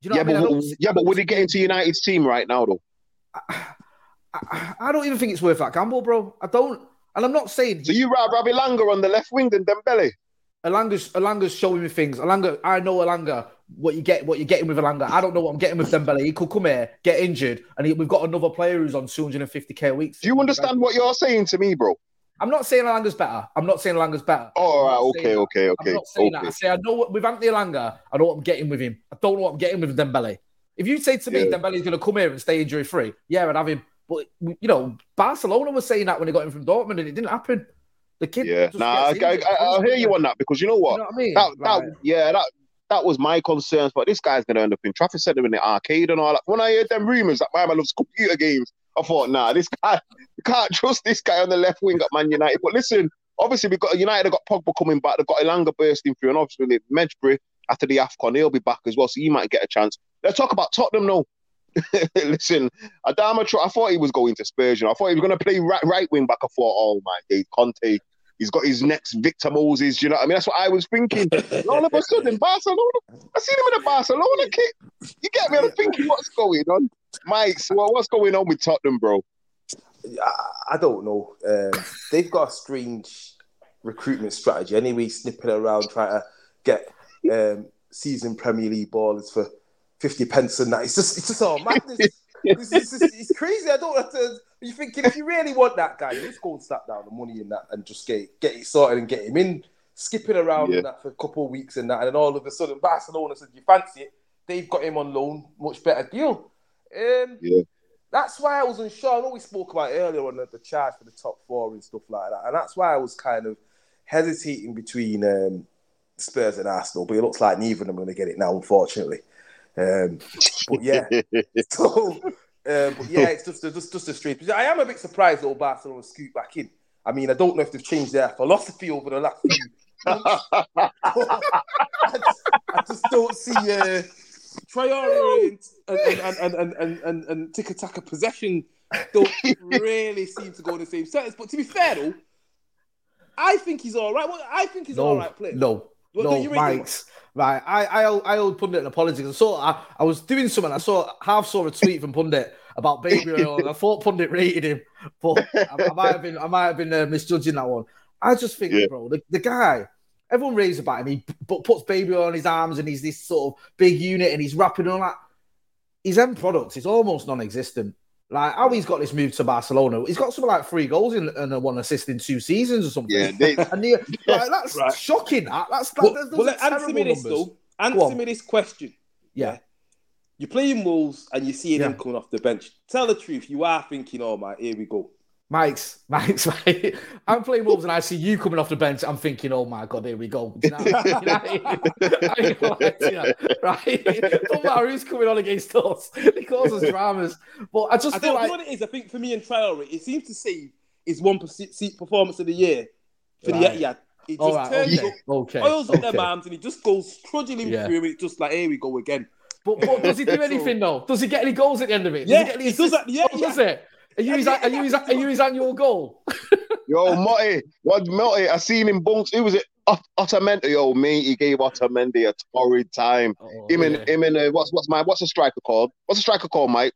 [SPEAKER 2] You know
[SPEAKER 1] yeah,
[SPEAKER 2] what I mean? I
[SPEAKER 1] but yeah, but would he get into United's team right now though?
[SPEAKER 2] I, I don't even think it's worth that gamble, bro. I don't. And I'm not saying
[SPEAKER 1] So you rather have Elanga on the left wing than Dembele?
[SPEAKER 2] Elanga's Elanga's showing me things. Elanga, I know Elanga. What you get, what you're getting with Elanga. I don't know what I'm getting with Dembele. He could come here, get injured, and he, we've got another player who's on 250k a week.
[SPEAKER 1] Do you understand what you're saying to me, bro?
[SPEAKER 2] I'm not saying Elanga's better. I'm not saying Elanga's better.
[SPEAKER 1] Oh, all right,
[SPEAKER 2] I'm
[SPEAKER 1] okay, okay,
[SPEAKER 2] I'm
[SPEAKER 1] okay,
[SPEAKER 2] not saying that.
[SPEAKER 1] okay.
[SPEAKER 2] I say I know what with Anthony Elanga. I know what I'm getting with him. I don't know what I'm getting with Dembele. If you say to me
[SPEAKER 1] Yeah.
[SPEAKER 2] Dembele's going to come here and stay injury free, yeah, I'd have him. But you know, Barcelona was saying that when they got him from Dortmund, and it didn't happen. The kid,
[SPEAKER 1] Yeah, nah, I, I,
[SPEAKER 2] injured.
[SPEAKER 1] I, I'll hear you on that because you know what?
[SPEAKER 2] You know what I mean?
[SPEAKER 1] That, that,
[SPEAKER 2] Right.
[SPEAKER 1] yeah, that that was my concerns. But this guy's gonna end up in Trafford Centre in the arcade and all that. When I heard them rumours that my man loves computer games, I thought, nah, this guy, you can't trust this guy on the left wing at Man United. But listen, obviously we got United have got Pogba coming back. They've got Elanga bursting through, and obviously Mejbri after the Afcon, he'll be back as well, so he might get a chance. Let's talk about Tottenham now. Listen, Adama, I thought he was going to Spurs. You know, I thought he was going to play right, right wing back. I thought, oh my days, Conte. He's got his next Victor Moses. You know, what I mean, that's what I was thinking. And all of a sudden, Barcelona. I seen him in a Barcelona kit. You get me? I'm thinking, what's going on, Mike? So what's going on with Tottenham, bro?
[SPEAKER 3] I, don't know. Um, they've got a strange recruitment strategy. Anyway, snipping around trying to get um, season Premier League ballers for fifty pence and that. It's just it's just all madness. it's, it's, it's, it's crazy. I don't have to. You're thinking if you really want that guy, you just go and slap down the money in that and just get get it sorted and get him in. Skipping around
[SPEAKER 1] Yeah.
[SPEAKER 3] that for a couple of weeks and that, and then all of a sudden Barcelona said you fancy it. They've got him on loan, much better deal. Um,
[SPEAKER 1] Yeah.
[SPEAKER 3] that's why I was unsure. I know we spoke about earlier on the, the charge for the top four and stuff like that, and that's why I was kind of hesitating between um, Spurs and Arsenal. But it looks like neither of them are going to get it now, unfortunately. Um, but yeah, so um, but yeah, it's just just just a strange. I am a bit surprised that Barcelona scoot back in. I mean, I don't know if they've changed their philosophy over the last few. months. I, just, I just don't see uh, Traore and and and and and, and, and, Tiki Taka possession don't really seem to go in the same sentence. But to be fair though, I think he's all right. Well, I think he's
[SPEAKER 2] no,
[SPEAKER 3] all right player.
[SPEAKER 2] no,
[SPEAKER 3] What
[SPEAKER 2] no,
[SPEAKER 3] rate him?
[SPEAKER 2] Right. I I owe- I owed Pundit an apology. I saw I, I was doing something. I saw half saw a tweet from Pundit about Baby Oil. and I thought Pundit rated him, but I, I might have been I might have been uh, misjudging that one. I just think,
[SPEAKER 1] Yeah.
[SPEAKER 2] bro, the, the guy. Everyone raves about him. He p- puts baby oil on his arms, and he's this sort of big unit, and he's rapping all that. His end product is almost non-existent. Like how he's got this move to Barcelona, he's got something like three goals in, and one assist in two seasons or something.
[SPEAKER 1] Yeah, they-
[SPEAKER 2] and the, like, that's
[SPEAKER 3] Right.
[SPEAKER 2] shocking. That that's that,
[SPEAKER 3] Well, well,
[SPEAKER 2] are
[SPEAKER 3] let- answer me this
[SPEAKER 2] numbers.
[SPEAKER 3] though. Answer me this question.
[SPEAKER 2] Yeah,
[SPEAKER 3] You're playing Wolves and you're seeing him
[SPEAKER 2] Yeah.
[SPEAKER 3] coming off the bench. Tell the truth. You are thinking, oh my, here we go.
[SPEAKER 2] Mykez, Mykez, right? I'm playing Wolves and I see you coming off the bench. I'm thinking, oh my god, here we go. You know what I mean? I ain't gonna lie to you, right? Don't matter who's coming on against us. It causes dramas. But I just
[SPEAKER 3] I
[SPEAKER 2] feel
[SPEAKER 3] don't know
[SPEAKER 2] like
[SPEAKER 3] what it is. I think for me and Traore, it seems to save his one seat performance of the year for
[SPEAKER 2] Right.
[SPEAKER 3] the Etihad. It just
[SPEAKER 2] right,
[SPEAKER 3] turns
[SPEAKER 2] okay,
[SPEAKER 3] up,
[SPEAKER 2] okay,
[SPEAKER 3] oils up
[SPEAKER 2] okay.
[SPEAKER 3] them arms, and he just goes trudging him
[SPEAKER 2] Yeah.
[SPEAKER 3] through. It's just like, here we go again.
[SPEAKER 2] But, but does he do
[SPEAKER 3] So-
[SPEAKER 2] anything though? Does he get any goals at the end of it? Does
[SPEAKER 3] Yeah,
[SPEAKER 2] he get any
[SPEAKER 3] he does that- yeah,
[SPEAKER 2] Oh,
[SPEAKER 3] yeah.
[SPEAKER 2] does it? Are you, his, are, you his, are you his annual goal?
[SPEAKER 1] Yo, Motty, what Motty? I seen him bunks. Who was it? Ot- Otamendi. Yo, mate, he gave Otamendi a torrid time.
[SPEAKER 2] Oh,
[SPEAKER 1] him and
[SPEAKER 2] yeah.
[SPEAKER 1] him and uh, what's what's my what's the striker called? What's the striker called, Mike?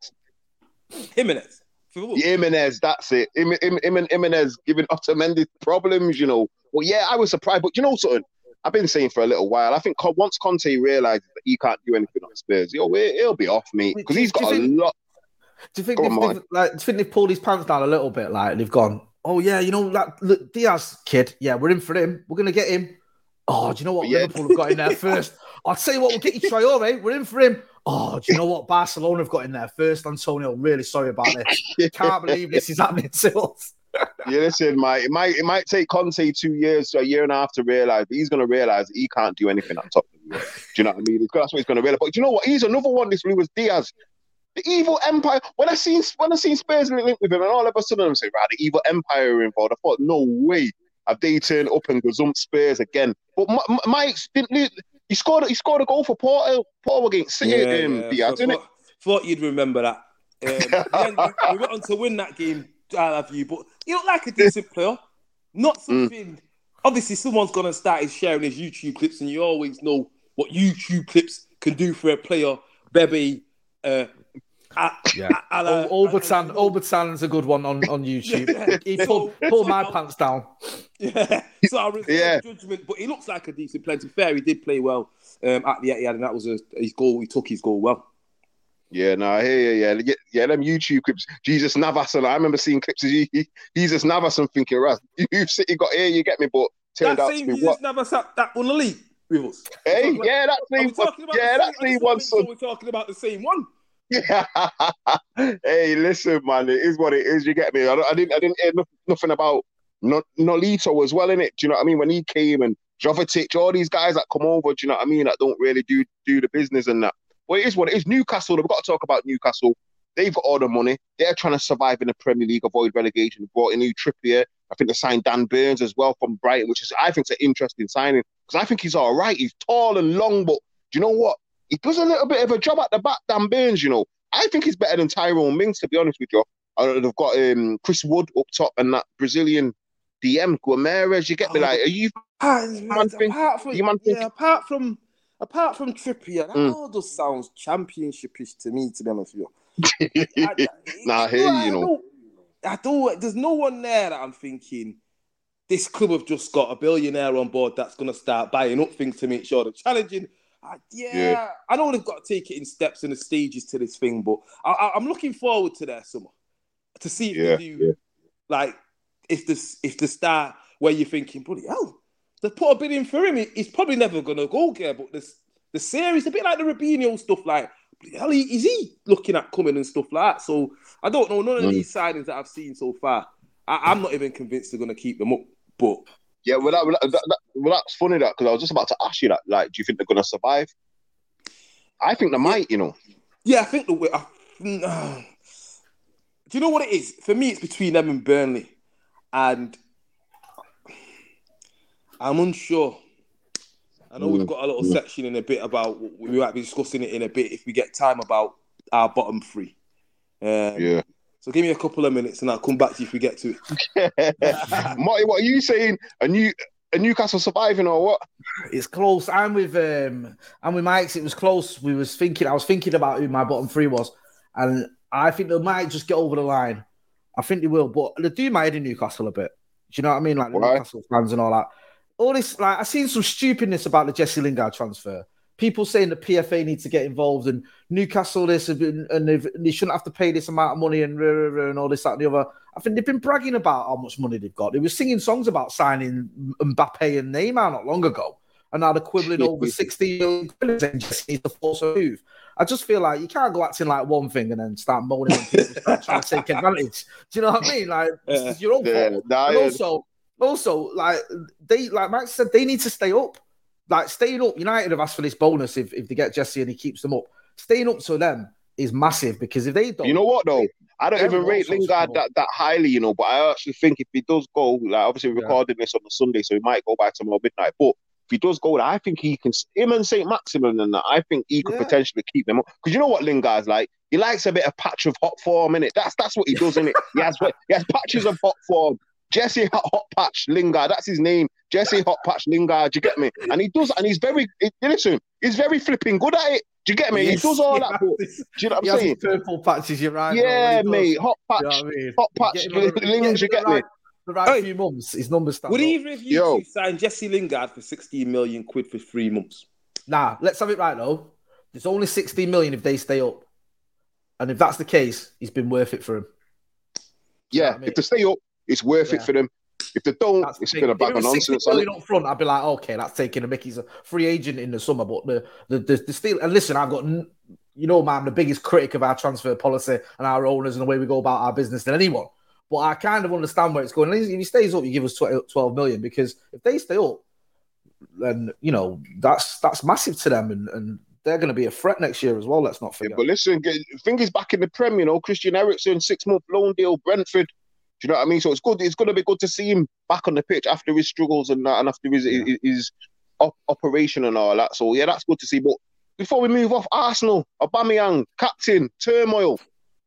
[SPEAKER 3] Jimenez. For Wolves.
[SPEAKER 1] Jimenez, that's it. Him, him, him and Jimenez giving Otamendi problems, you know. Well, yeah, I was surprised, but you know something? I've been saying for a little while. I think once Conte realizes that he can't do anything on Spurs, yo, he- he'll be off, mate, because he's
[SPEAKER 2] Do you
[SPEAKER 1] got a
[SPEAKER 2] think-
[SPEAKER 1] lot.
[SPEAKER 2] Do you think they've, they've, like, do you think they've pulled his pants down a little bit? Like they've gone, oh yeah, you know that look, Diaz kid, yeah, we're in for him. We're gonna get him. Oh, do you know what?
[SPEAKER 1] Yeah.
[SPEAKER 2] Liverpool have got in there first. I'll tell you what, we'll get you Traore. We're in for him. Oh, do you know what? Barcelona have got in there first. Antonio, really sorry about this. Can't believe this is happening to us.
[SPEAKER 1] Yeah, listen, mate. It might it might take Conte two years to a year and a half to realize, but he's going to realize he can't do anything at top. Of the. Do you know what I mean? That's what he's going to realize. But do you know what? He's another one. This Luis Diaz, the evil empire. When I seen when I seen Spurs link with him, and all of a sudden I'm saying, right, the evil empire are involved. I thought, no way, have they turned up and gazumped Spurs again? But Mike didn't. He scored. He scored a goal for Porto. Porto against City. um, Diaz,
[SPEAKER 3] So
[SPEAKER 1] didn't it?
[SPEAKER 3] thought, thought you'd remember that. Um, we went on to win that game. I love you, but you look like a decent player. Not
[SPEAKER 1] Mm.
[SPEAKER 3] something obviously someone's gonna start sharing his YouTube clips, and you always know what YouTube clips can do for a player. Bebe, uh,
[SPEAKER 2] yeah. Obertan, Obertan's a good one on, on YouTube. Yeah. He pulled, pulled my pants down.
[SPEAKER 3] Yeah. So I reserve yeah. judgment, but he looks like a decent player. To be fair, he did play well um, at the Etihad, and that was a, his goal. He took his goal well.
[SPEAKER 1] Yeah, no, I hear you. Yeah, yeah, them YouTube clips. Jesus Navas, and I remember seeing clips of Jesus Navas and thinking, right, you've you got here, you get me, but turned
[SPEAKER 3] that
[SPEAKER 1] out
[SPEAKER 3] same
[SPEAKER 1] to be
[SPEAKER 3] Jesus
[SPEAKER 1] what?
[SPEAKER 3] Navas that, that won the league with us.
[SPEAKER 1] Hey, yeah, that same one. Yeah, that same one, son.
[SPEAKER 3] We're talking about the same one.
[SPEAKER 1] Yeah. hey, listen, man, it is what it is. You get me? I, I didn't, I didn't hear nothing about no, Nolito as well in it. Do you know what I mean? When he came and Jovetic, all these guys that come over, do you know what I mean? That don't really do do the business and that. Well, it is what it is. Newcastle, we've got to talk about Newcastle. They've got all the money. They're trying to survive in the Premier League, avoid relegation. Brought in new Trippier. I think they signed Dan Burns as well from Brighton, which is I think it's an interesting signing because I think he's all right. He's tall and long, but do you know what? He does a little bit of a job at the back, Dan Burns. You know, I think he's better than Tyrone Mings, to be honest with you. Uh, they've got um, Chris Wood up top and that Brazilian DM Guimaraes. You get me? Like, are you?
[SPEAKER 3] Apart, man, apart from, you man yeah, apart from apart from Trippier, that mm. all just sounds championshipish to me, to be honest with
[SPEAKER 1] you. I, I, nah, I hear you, you know.
[SPEAKER 3] I don't, there's no one there that I'm thinking this club have just got a billionaire on board that's going to start buying up things to make sure they're challenging. Uh, yeah, yeah, I know they've got to take it in steps and the stages to this thing, but I, am looking forward to their summer to see if yeah, they do, yeah. like, if the if the star where you're thinking, bloody hell, they put a bid in for him. He's probably never going to go there. But this the series, a bit like the Robinho stuff, like hell, is he looking at coming and stuff like that? So I don't know. None of mm. these signings that I've seen so far, I, am not even convinced they're going to keep them up. But
[SPEAKER 1] yeah, well, that, that, that, well that's funny that because I was just about to ask you that. Like, do you think they're going to survive? I think they might. You know.
[SPEAKER 3] Yeah, I think the. Uh, do you know what it is? For me, it's between them and Burnley, and I'm unsure. I know mm. we've got a little section in a bit about we might be discussing it in a bit if we get time about our bottom three.
[SPEAKER 1] Um, yeah.
[SPEAKER 3] So give me a couple of minutes and I'll come back to you if we get to it.
[SPEAKER 1] Marty, what are you saying? A new a Newcastle surviving or what?
[SPEAKER 2] It's close. I'm with um I'm with Mykez. It was close. We was thinking. I was thinking about who my bottom three was, and I think they might just get over the line. I think they will, but they do my head in Newcastle a bit. Do you know what I mean? Like the Newcastle fans and all that all this like I seen some stupidness about the Jesse Lingard transfer. People saying the PFA needs to get involved and Newcastle this and, and they shouldn't have to pay this amount of money and and all this that and the other. I think they've been bragging about how much money they've got. They were singing songs about signing Mbappe and Neymar not long ago, and now they're quibbling over sixty million quid and just needs to force a move. I just feel like you can't go acting like one thing and then start moaning when people start trying to take advantage. Do you know what I mean? Like yeah. your own fault. Nah, also, also, like they, like Max said, they need to stay up. Like staying up, United have asked for this bonus if, if they get Jesse and he keeps them up. Staying up to them is massive because if they don't,
[SPEAKER 1] you know what though, I don't even rate Lingard that, that highly, you know. But I actually think if he does go, like obviously we're yeah. recording this on the Sunday, so he might go by tomorrow midnight. But if he does go, I think he can. Him and Saint Maximin and that, I think he could yeah. potentially keep them up. Because you know what Lingard's like. He likes a bit of patch of hot form in it. That's that's what he does in it. He has he has patches of hot form. Jesse Hot, Hot Patch Lingard, that's his name. Jesse Hot Patch Lingard, do you get me? And he does, and he's very, listen, he's very flipping good at it. Do you get me? Yes, he does all that. do you know what I'm saying?
[SPEAKER 2] Purple patches, you're right.
[SPEAKER 1] Yeah, mate. Hot patch, you know I mean? hot patch, Lings, you get me?
[SPEAKER 2] The right hey, few months, his numbers stand
[SPEAKER 3] Would either of you sign Jesse Lingard for 16 million quid for three months?
[SPEAKER 2] Nah, let's have it right though. There's only 16 million if they stay up. And if that's the case, he's been worth it for him.
[SPEAKER 1] Yeah, I mean? if they stay up, it's worth yeah. it for them. If they don't, that's it's been a bag of nonsense.
[SPEAKER 2] Up front, I'd be like, okay, that's taking a Mickey's a free agent in the summer. But the the the, the and listen, I've got you know, man, I'm the biggest critic of our transfer policy and our owners and the way we go about our business than anyone. But I kind of understand where it's going. If he stays up, you give us uh, 12 million because if they stay up, then you know that's that's massive to them, and, and they're going to be a threat next year as well. Let's not forget.
[SPEAKER 1] Yeah, but listen, fingers back in the Prem. You know, Christian Eriksen, six month loan deal, Brentford. Do you know what I mean? So it's good. It's going to be good to see him back on the pitch after his struggles and, and after his, yeah. his, his op- operation and all that. So yeah, that's good to see. But before we move off, Arsenal, Aubameyang, captain, turmoil.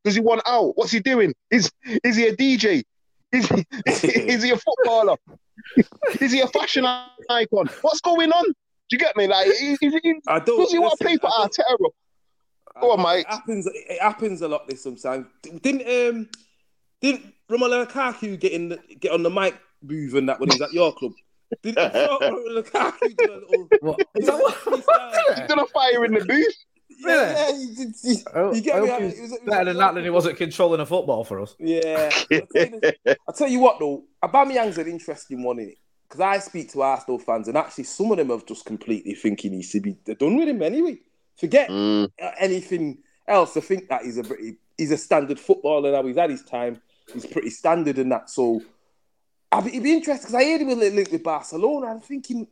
[SPEAKER 1] Does he want out? What's he doing? Is is he a DJ? Is he, is he a footballer? Is he a fashion icon? What's going on? Do you get me? Like, is, is, is,
[SPEAKER 3] I don't.
[SPEAKER 1] does he want to pay for Arteta? Go on, mate.
[SPEAKER 3] It happens. It happens a lot. This sometimes. Didn't um didn't Romelu Lukaku get in the, get on the mic booth and that when he was at your club? Did Romelu Lukaku do a little?
[SPEAKER 2] What? Is that what?
[SPEAKER 1] He's gonna fire in the booth.
[SPEAKER 3] Yeah, yeah, you, you, you, you get me? It was- it was
[SPEAKER 2] better than that than he wasn't controlling a football for us.
[SPEAKER 3] Yeah. I'll tell, you tell you what though, Aubameyang's an interesting one in it because I speak to Arsenal fans and actually some of them have just completely thinking he needs to be they're done with him anyway. Forget
[SPEAKER 1] Mm.
[SPEAKER 3] uh, anything else. I think that he's a he's a standard footballer now. He's had his time. He's pretty standard in that. So I'd it'd be interesting because I heard him a link with Barcelona. I'm thinking.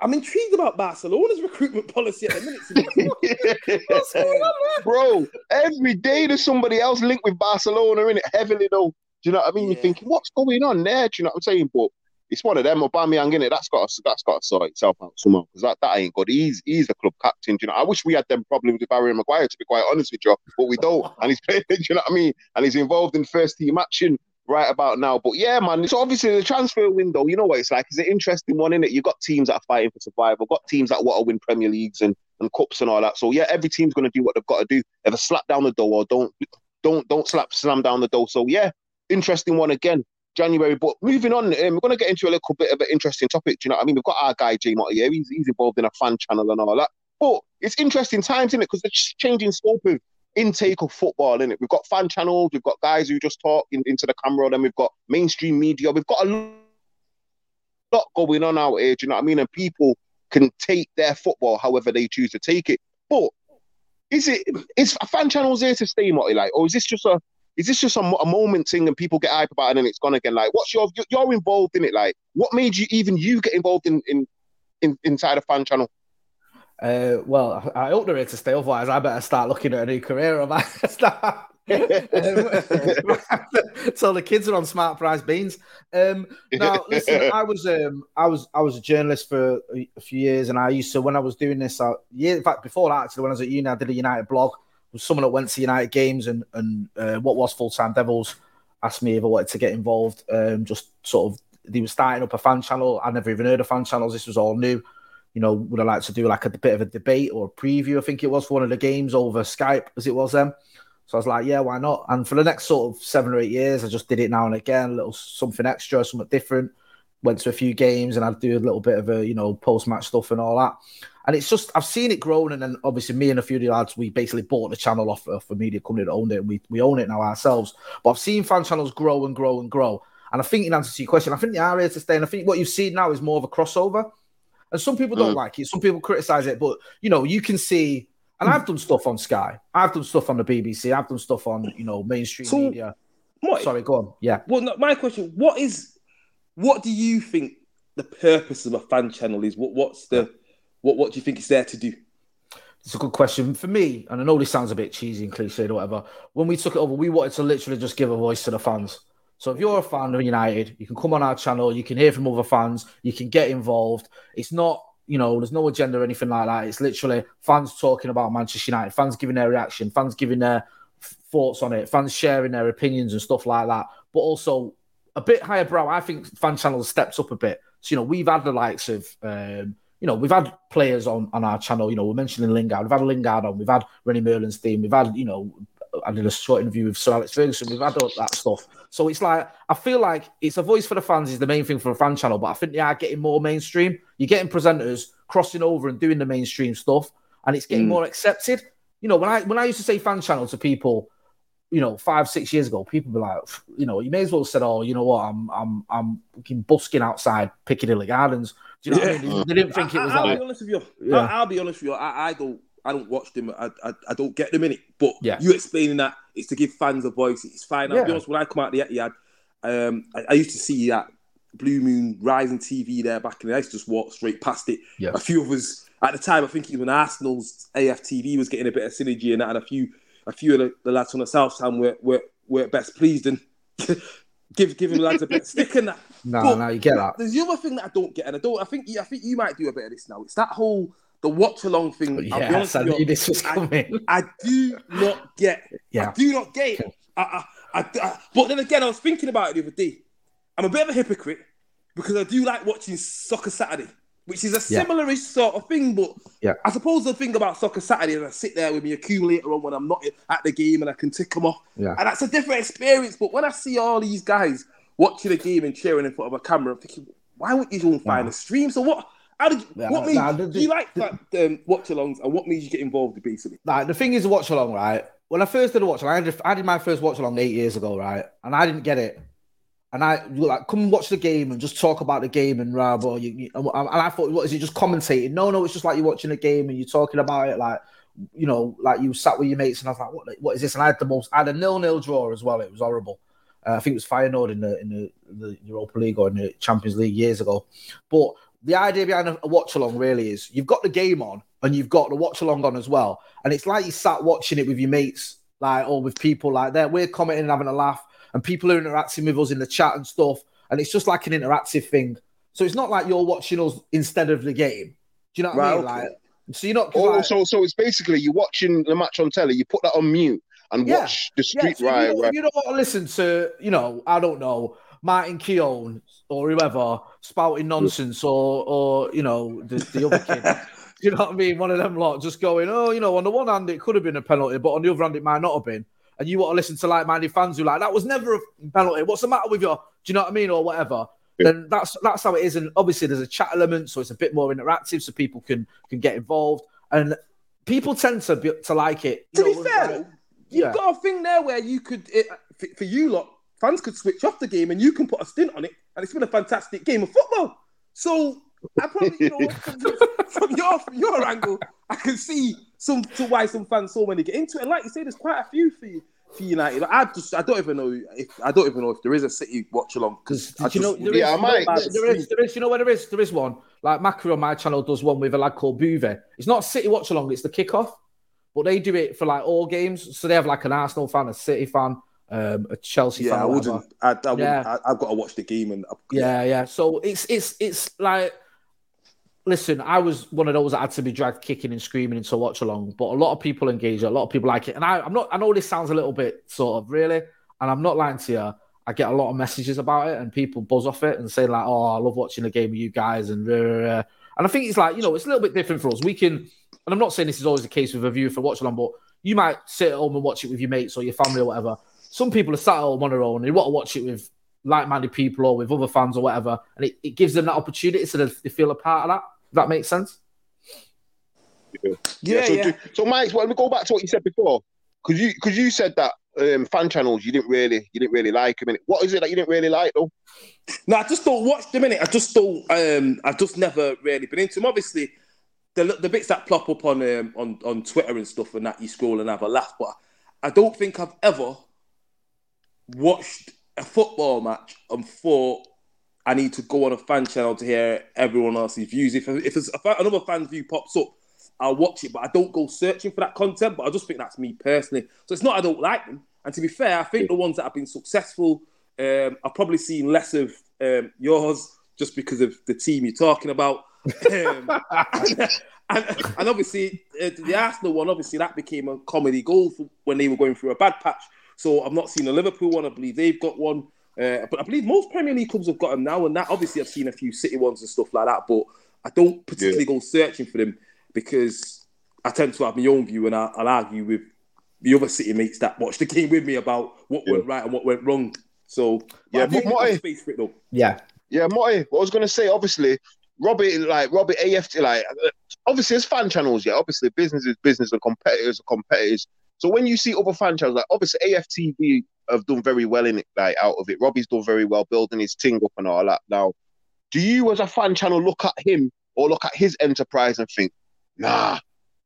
[SPEAKER 3] I'm intrigued about Barcelona's recruitment policy at the minute. What's going on, man?
[SPEAKER 1] Bro, every day there's somebody else linked with Barcelona in it heavily though. Do you know what I mean? You're thinking, what's going on there? Do you know what I'm saying? But it's one of them, Aubameyang in it. That's got to, that's got to sort itself out somehow because that, that ain't good. He's he's the club captain. Do you know? I wish we had them problems with Barry Maguire to be quite honest with you, but we don't. And he's playing. You know what I mean? And he's involved in first team action right about now. But yeah, man. So obviously the transfer window, you know what it's like. It's an interesting one in it. You've got teams that are fighting for survival. Got teams that want to win Premier Leagues and and cups and all that. So yeah, every team's going to do what they've got to do. Either slap down the door or don't don't don't slap slam down the door. So yeah, interesting one again. January, but moving on, um, we're going to get into a little bit of an interesting topic. Do you know what I mean? We've got our guy Jay Motty here. He's, he's involved in a fan channel and all that. But it's interesting times, isn't it? Because they're changing scope of intake of football, isn't it? We've got fan channels, we've got guys who just talk in, into the camera, then we've got mainstream media. We've got a lot going on out here. Do you know what I mean? And people can take their football however they choose to take it. But is it is a fan channels here to stay, Motty? Like, or is this just a is this just a, a moment thing and people get hype about it and then it's gone again? Like, what's your you- you're involved in it? Like, what made you even you get involved in in, in inside a fan channel?
[SPEAKER 2] Uh, well, I I hope they're here to stay. Otherwise, I better start looking at a new career. I might start. Um, so the kids are on smart price beans. Um, now, listen, I was um, I was I was a journalist for a, a few years, and I used to when I was doing this. Uh, year, in fact, before that, actually, when I was at uni, I did a United blog. Was someone that went to United games, and and uh, what was full time Devils asked me if I wanted to get involved. Um, just sort of they were starting up a fan channel. I never even heard of fan channels. This was all new you know, would I like to do like a bit of a debate or a preview? I think it was for one of the games over Skype, as it was then. So I was like, yeah, why not? And for the next sort of seven or eight years, I just did it now and again, a little something extra, something different. Went to a few games and I'd do a little bit of a, you know, post match stuff and all that. And it's just, I've seen it growing. And then obviously, me and a few of the lads, we basically bought the channel off of a media company that owned it and we, we own it now ourselves. But I've seen fan channels grow and grow and grow. And I think, in answer to your question, I think they are here to stay. And I think what you've seen now is more of a crossover. And some people don't
[SPEAKER 1] Mm.
[SPEAKER 2] like it. Some people criticize it, but you know, you can see. And I've done stuff on Sky. I've done stuff on the BBC. I've done stuff on you know mainstream
[SPEAKER 3] So-
[SPEAKER 2] media.
[SPEAKER 3] What?
[SPEAKER 2] Sorry, go on. Yeah.
[SPEAKER 3] Well, no, my question: What is, what do you think the purpose of a fan channel is? What what's the, what what do you think it's there to do?
[SPEAKER 2] It's a good question for me, and I know this sounds a bit cheesy and cliched or whatever. When we took it over, we wanted to literally just give a voice to the fans. So if you're a fan of United, you can come on our channel, you can hear from other fans, you can get involved. It's not, you know, there's no agenda or anything like that. It's literally fans talking about Manchester United, fans giving their reaction, fans giving their thoughts on it, fans sharing their opinions and stuff like that. But also a bit higher brow. I think fan channel steps up a bit. So, you know, we've had the likes of um, you know, we've had players on, on our channel. You know, we're mentioning Lingard. We've had Lingard on. We've had Rene Meulensteen. We've had, you know, I did a short interview with Sir Alex Ferguson. We've had all that stuff. So it's like I feel like it's a voice for the fans is the main thing for a fan channel, but I think they are getting more mainstream. You're getting presenters crossing over and doing the mainstream stuff, and it's getting
[SPEAKER 3] Mm.
[SPEAKER 2] more accepted. You know, when I when I used to say fan channel to people, you know, five six years ago, people be like, you know, you may as well have said, oh, you know what, I'm I'm I'm busking outside Piccadilly Gardens. Do you know what I mean? They didn't think it was
[SPEAKER 3] I, will
[SPEAKER 2] like
[SPEAKER 3] be honest with you.
[SPEAKER 2] Yeah.
[SPEAKER 3] I, I'll be honest with you. I, I don't. I don't watch them. I, I, I don't get them in it. But
[SPEAKER 2] Yeah.
[SPEAKER 3] you explaining that it's to give fans a voice. It's fine. I'll be honest. When I come out the Etihad, um, I, I used to see that Blue Moon Rising TV there back in the day. I used to just walk straight past it.
[SPEAKER 2] Yeah.
[SPEAKER 3] A few of us at the time. I think even Arsenal's AFTV was getting a bit of synergy and that, and a few a few of the, the lads from the south side were were, were best pleased and give giving the lads a bit of stick and that.
[SPEAKER 2] No,
[SPEAKER 3] But
[SPEAKER 2] no, you get that.
[SPEAKER 3] There's the other thing that I don't get, and I don't. I think you, I think you might do a bit of this now. It's that whole the watch along thing.
[SPEAKER 2] Yes, I
[SPEAKER 3] with you,
[SPEAKER 2] knew this was coming.
[SPEAKER 3] I do not get.
[SPEAKER 2] Yeah.
[SPEAKER 3] I do not get it. I, I, I, I- but then again, I was thinking about it the other day. I'm a bit of a hypocrite because I do like watching Soccer Saturday, which is a
[SPEAKER 2] Yeah.
[SPEAKER 3] similar sort of thing. But
[SPEAKER 2] Yeah.
[SPEAKER 3] I suppose the thing about Soccer Saturday is I sit there with my accumulator on when I'm not at the game and I can tick them off.
[SPEAKER 2] Yeah.
[SPEAKER 3] And that's a different experience. But when I see all these guys watching a game and cheering in front of a camera, thinking, why wouldn't you and find a stream? So what? How did you,
[SPEAKER 2] Yeah,
[SPEAKER 3] what made
[SPEAKER 2] nah, the-
[SPEAKER 3] do you like that um, watch alongs and what means you get involved basically?
[SPEAKER 2] Like the thing is, a watch along, right? When I first did a watch along, I did, I did my first watch along eight years ago, right? And I didn't get it. And I like come watch the game and just talk about the game and rah, blah, you, you- and I thought, what is it just commentating? No, no, it's just like you're watching a game and you're talking about it, like you know, like you sat with your mates and I was like, what, what is this? And I had the most, I had a nil-nil draw as well. It was horrible. Uh, I think it was Feyenoord in the in the, the Europa League or in the Champions League years ago. But the idea behind a, a watch along really is you've got the game on and you've got the watch along on as well, and it's like you sat watching it with your mates, like or with people like that. We're commenting and having a laugh, and people are interacting with us in the chat and stuff, and it's just like an interactive thing. So it's not like you're watching us instead of the game. Do you know what I mean?
[SPEAKER 1] okay.
[SPEAKER 2] Like, so you're not.
[SPEAKER 1] Oh,
[SPEAKER 2] like-
[SPEAKER 1] so so it's basically you're watching the match on telly. You put that on mute and
[SPEAKER 2] Yeah.
[SPEAKER 1] watch the
[SPEAKER 2] Yeah, so you, don't, you don't want to listen to, you know, I don't know, Martin Keown or whoever spouting nonsense or, or you know, the, the other kid. you know what I mean? One of them lot just going, oh, you know, on the one hand, it could have been a penalty, but on the other hand, it might not have been. And you want to listen to like minded fans who like, that was never a penalty. What's the matter with you? Do you know what I mean? Or whatever. Then that's that's how it is. And obviously there's a chat element, so it's a bit more interactive, so people can can get involved. And people tend to be, to like it.
[SPEAKER 3] To
[SPEAKER 2] you
[SPEAKER 3] be fair,
[SPEAKER 2] like-
[SPEAKER 3] you've
[SPEAKER 2] yeah.
[SPEAKER 3] got a thing there where you could, it, for, for you lot, fans could switch off the game and you can put a stint on it, and it's been a fantastic game of football. So I probably, you know, from, your from your angle, I can see some to why some fans so many get into it. And like you say, there's quite a few for you. For United, I just I don't even know if I don't even know if there is a City watch along because
[SPEAKER 2] you know there is,
[SPEAKER 1] Yeah, I might.
[SPEAKER 2] There, there is, there is, you know where there is, there is one. Like Macri on my channel does one with a lad called Bouvet. It's not a City watch along, it's the kickoff, but they do it for like all games. So they have like an Arsenal fan, a City fan, um, a Chelsea
[SPEAKER 3] yeah,
[SPEAKER 2] fan.
[SPEAKER 3] I wouldn't. I, I wouldn't
[SPEAKER 2] yeah.
[SPEAKER 3] I, have got to watch the game and
[SPEAKER 2] Yeah, yeah. So it's it's it's like listen, I was one of those that had to be dragged kicking and screaming into watch along, but a lot of people engage, a lot of people like it. And I, I'm not I know this sounds a little bit sort of really, and I'm not lying to you. I get a lot of messages about it and people buzz off it and say like, "Oh, I love watching the game with you guys," and rah, rah, rah. and I think it's like you know it's a little bit different for us. We can, and I'm not saying this is always the case with a view for watch along, but you might sit at home and watch it with your mates or your family or whatever. Some people are sat at home on their own. They want to watch it with like-minded people or with other fans or whatever, and it, it gives them that opportunity so they feel a part of that. If that makes sense.
[SPEAKER 3] Yeah,
[SPEAKER 1] so,
[SPEAKER 3] yeah.
[SPEAKER 1] do- so Mike, well, let me go back to what you said before, because you because you said that um, fan channels you didn't really you didn't really like. I mean, what is it that you didn't really like though?
[SPEAKER 3] No, I just don't watch them in it. I just don't. Um, I've just never really been into them. Obviously, the the bits that plop up on um, on on Twitter and stuff, and that you scroll and have a laugh. But I don't think I've ever watched a football match and thought I need to go on a fan channel to hear everyone else's views. If if, fan, another fan's view pops up, I'll watch it, but I don't go searching for that content. But I just think that's me personally. So it's not I don't like them. And to be fair, I think the ones that have been successful, um, I've probably seen less of um, yours just because of the team you're talking about. Um, and, and, and obviously, uh, the Arsenal one, obviously, that became a comedy goal for when they were going through a bad patch. So I've not seen the Liverpool one. I believe they've got one. Uh, but I believe most Premier League clubs have got them now. And that obviously, I've seen a few City ones and stuff like that. But I don't particularly go searching for them because I tend to have my own view and I, I'll argue with the other City mates that watch the game with me about what went right and what went wrong. So
[SPEAKER 1] Yeah,
[SPEAKER 3] I think
[SPEAKER 1] but
[SPEAKER 3] there's space for it though.
[SPEAKER 2] Yeah.
[SPEAKER 1] Yeah, Marty, what I was gonna say, obviously, Robbie, like Robbie AFT, like obviously it's fan channels, yeah. Obviously, business is business and competitors are competitors. So when you see other fan channels, like obviously AFTV have done very well in it, like out of it. Robbie's done very well building his ting up and all that. Now, do you as a fan channel look at him or look at his enterprise and think, nah,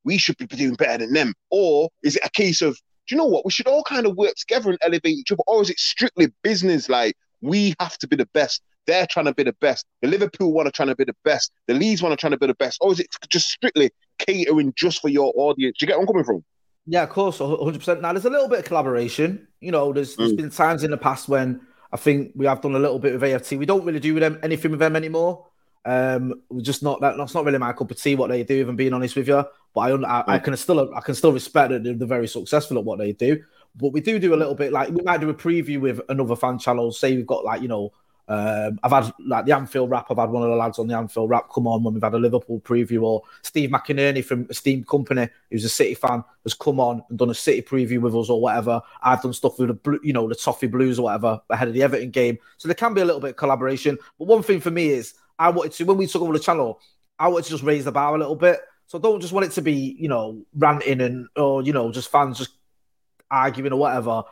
[SPEAKER 1] we should be doing better than them? Or is it a case of, do you know what, we should all kind of work together and elevate each other? Or is it strictly business? Like we have to be the best. They're trying to be the best. The Liverpool want to try to be the best. The Leeds want to try to be the best. Or is it just strictly catering just for your audience? Do you get where I'm coming from?
[SPEAKER 2] Yeah, of course, 100%. Now, there's a little bit of collaboration. You know, there's, there's
[SPEAKER 1] Mm.
[SPEAKER 2] been times in the past when I think we have done a little bit with AFT. We don't really do with them anything with them anymore. Um, we're just not that. That's not really my cup of tea. What they do, if I'm being honest with you. But I, I, I can still, I can still respect that they're, they're very successful at what they do. But we do do a little bit like we might do a preview with another fan channel. Say we've got like you know Um, I've had like the Anfield Wrap. I've had one of the lads on the Anfield Wrap come on when we've had a Liverpool preview, or Steve McInerney from Steam Company, who's a City fan, has come on and done a City preview with us or whatever. I've done stuff with the blue, you know, the Toffee Blues or whatever ahead of the Everton game. So there can be a little bit of collaboration. But one thing for me is I wanted to when we took over the channel, I wanted to just raise the bar a little bit. So I don't just want it to be, you know, ranting and or you know, just fans just arguing or whatever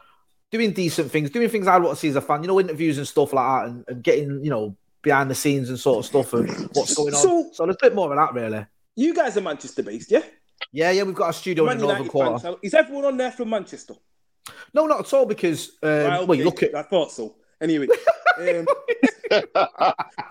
[SPEAKER 2] doing decent things, doing things I want to see as a fan, you know, interviews and stuff like that, and, and getting, you know, behind the scenes and sort of stuff and what's going on.
[SPEAKER 3] So-
[SPEAKER 2] there's a bit more of that, really.
[SPEAKER 3] You guys are Manchester based, yeah?
[SPEAKER 2] Yeah, yeah, we've got a studio
[SPEAKER 3] Man
[SPEAKER 2] in the Northern
[SPEAKER 3] fans.
[SPEAKER 2] Quarter.
[SPEAKER 3] So Is everyone on there from Manchester?
[SPEAKER 2] No, not at all, because um,
[SPEAKER 3] Right,
[SPEAKER 2] well, you
[SPEAKER 3] okay.
[SPEAKER 2] look at
[SPEAKER 3] I thought so. Anyway, um,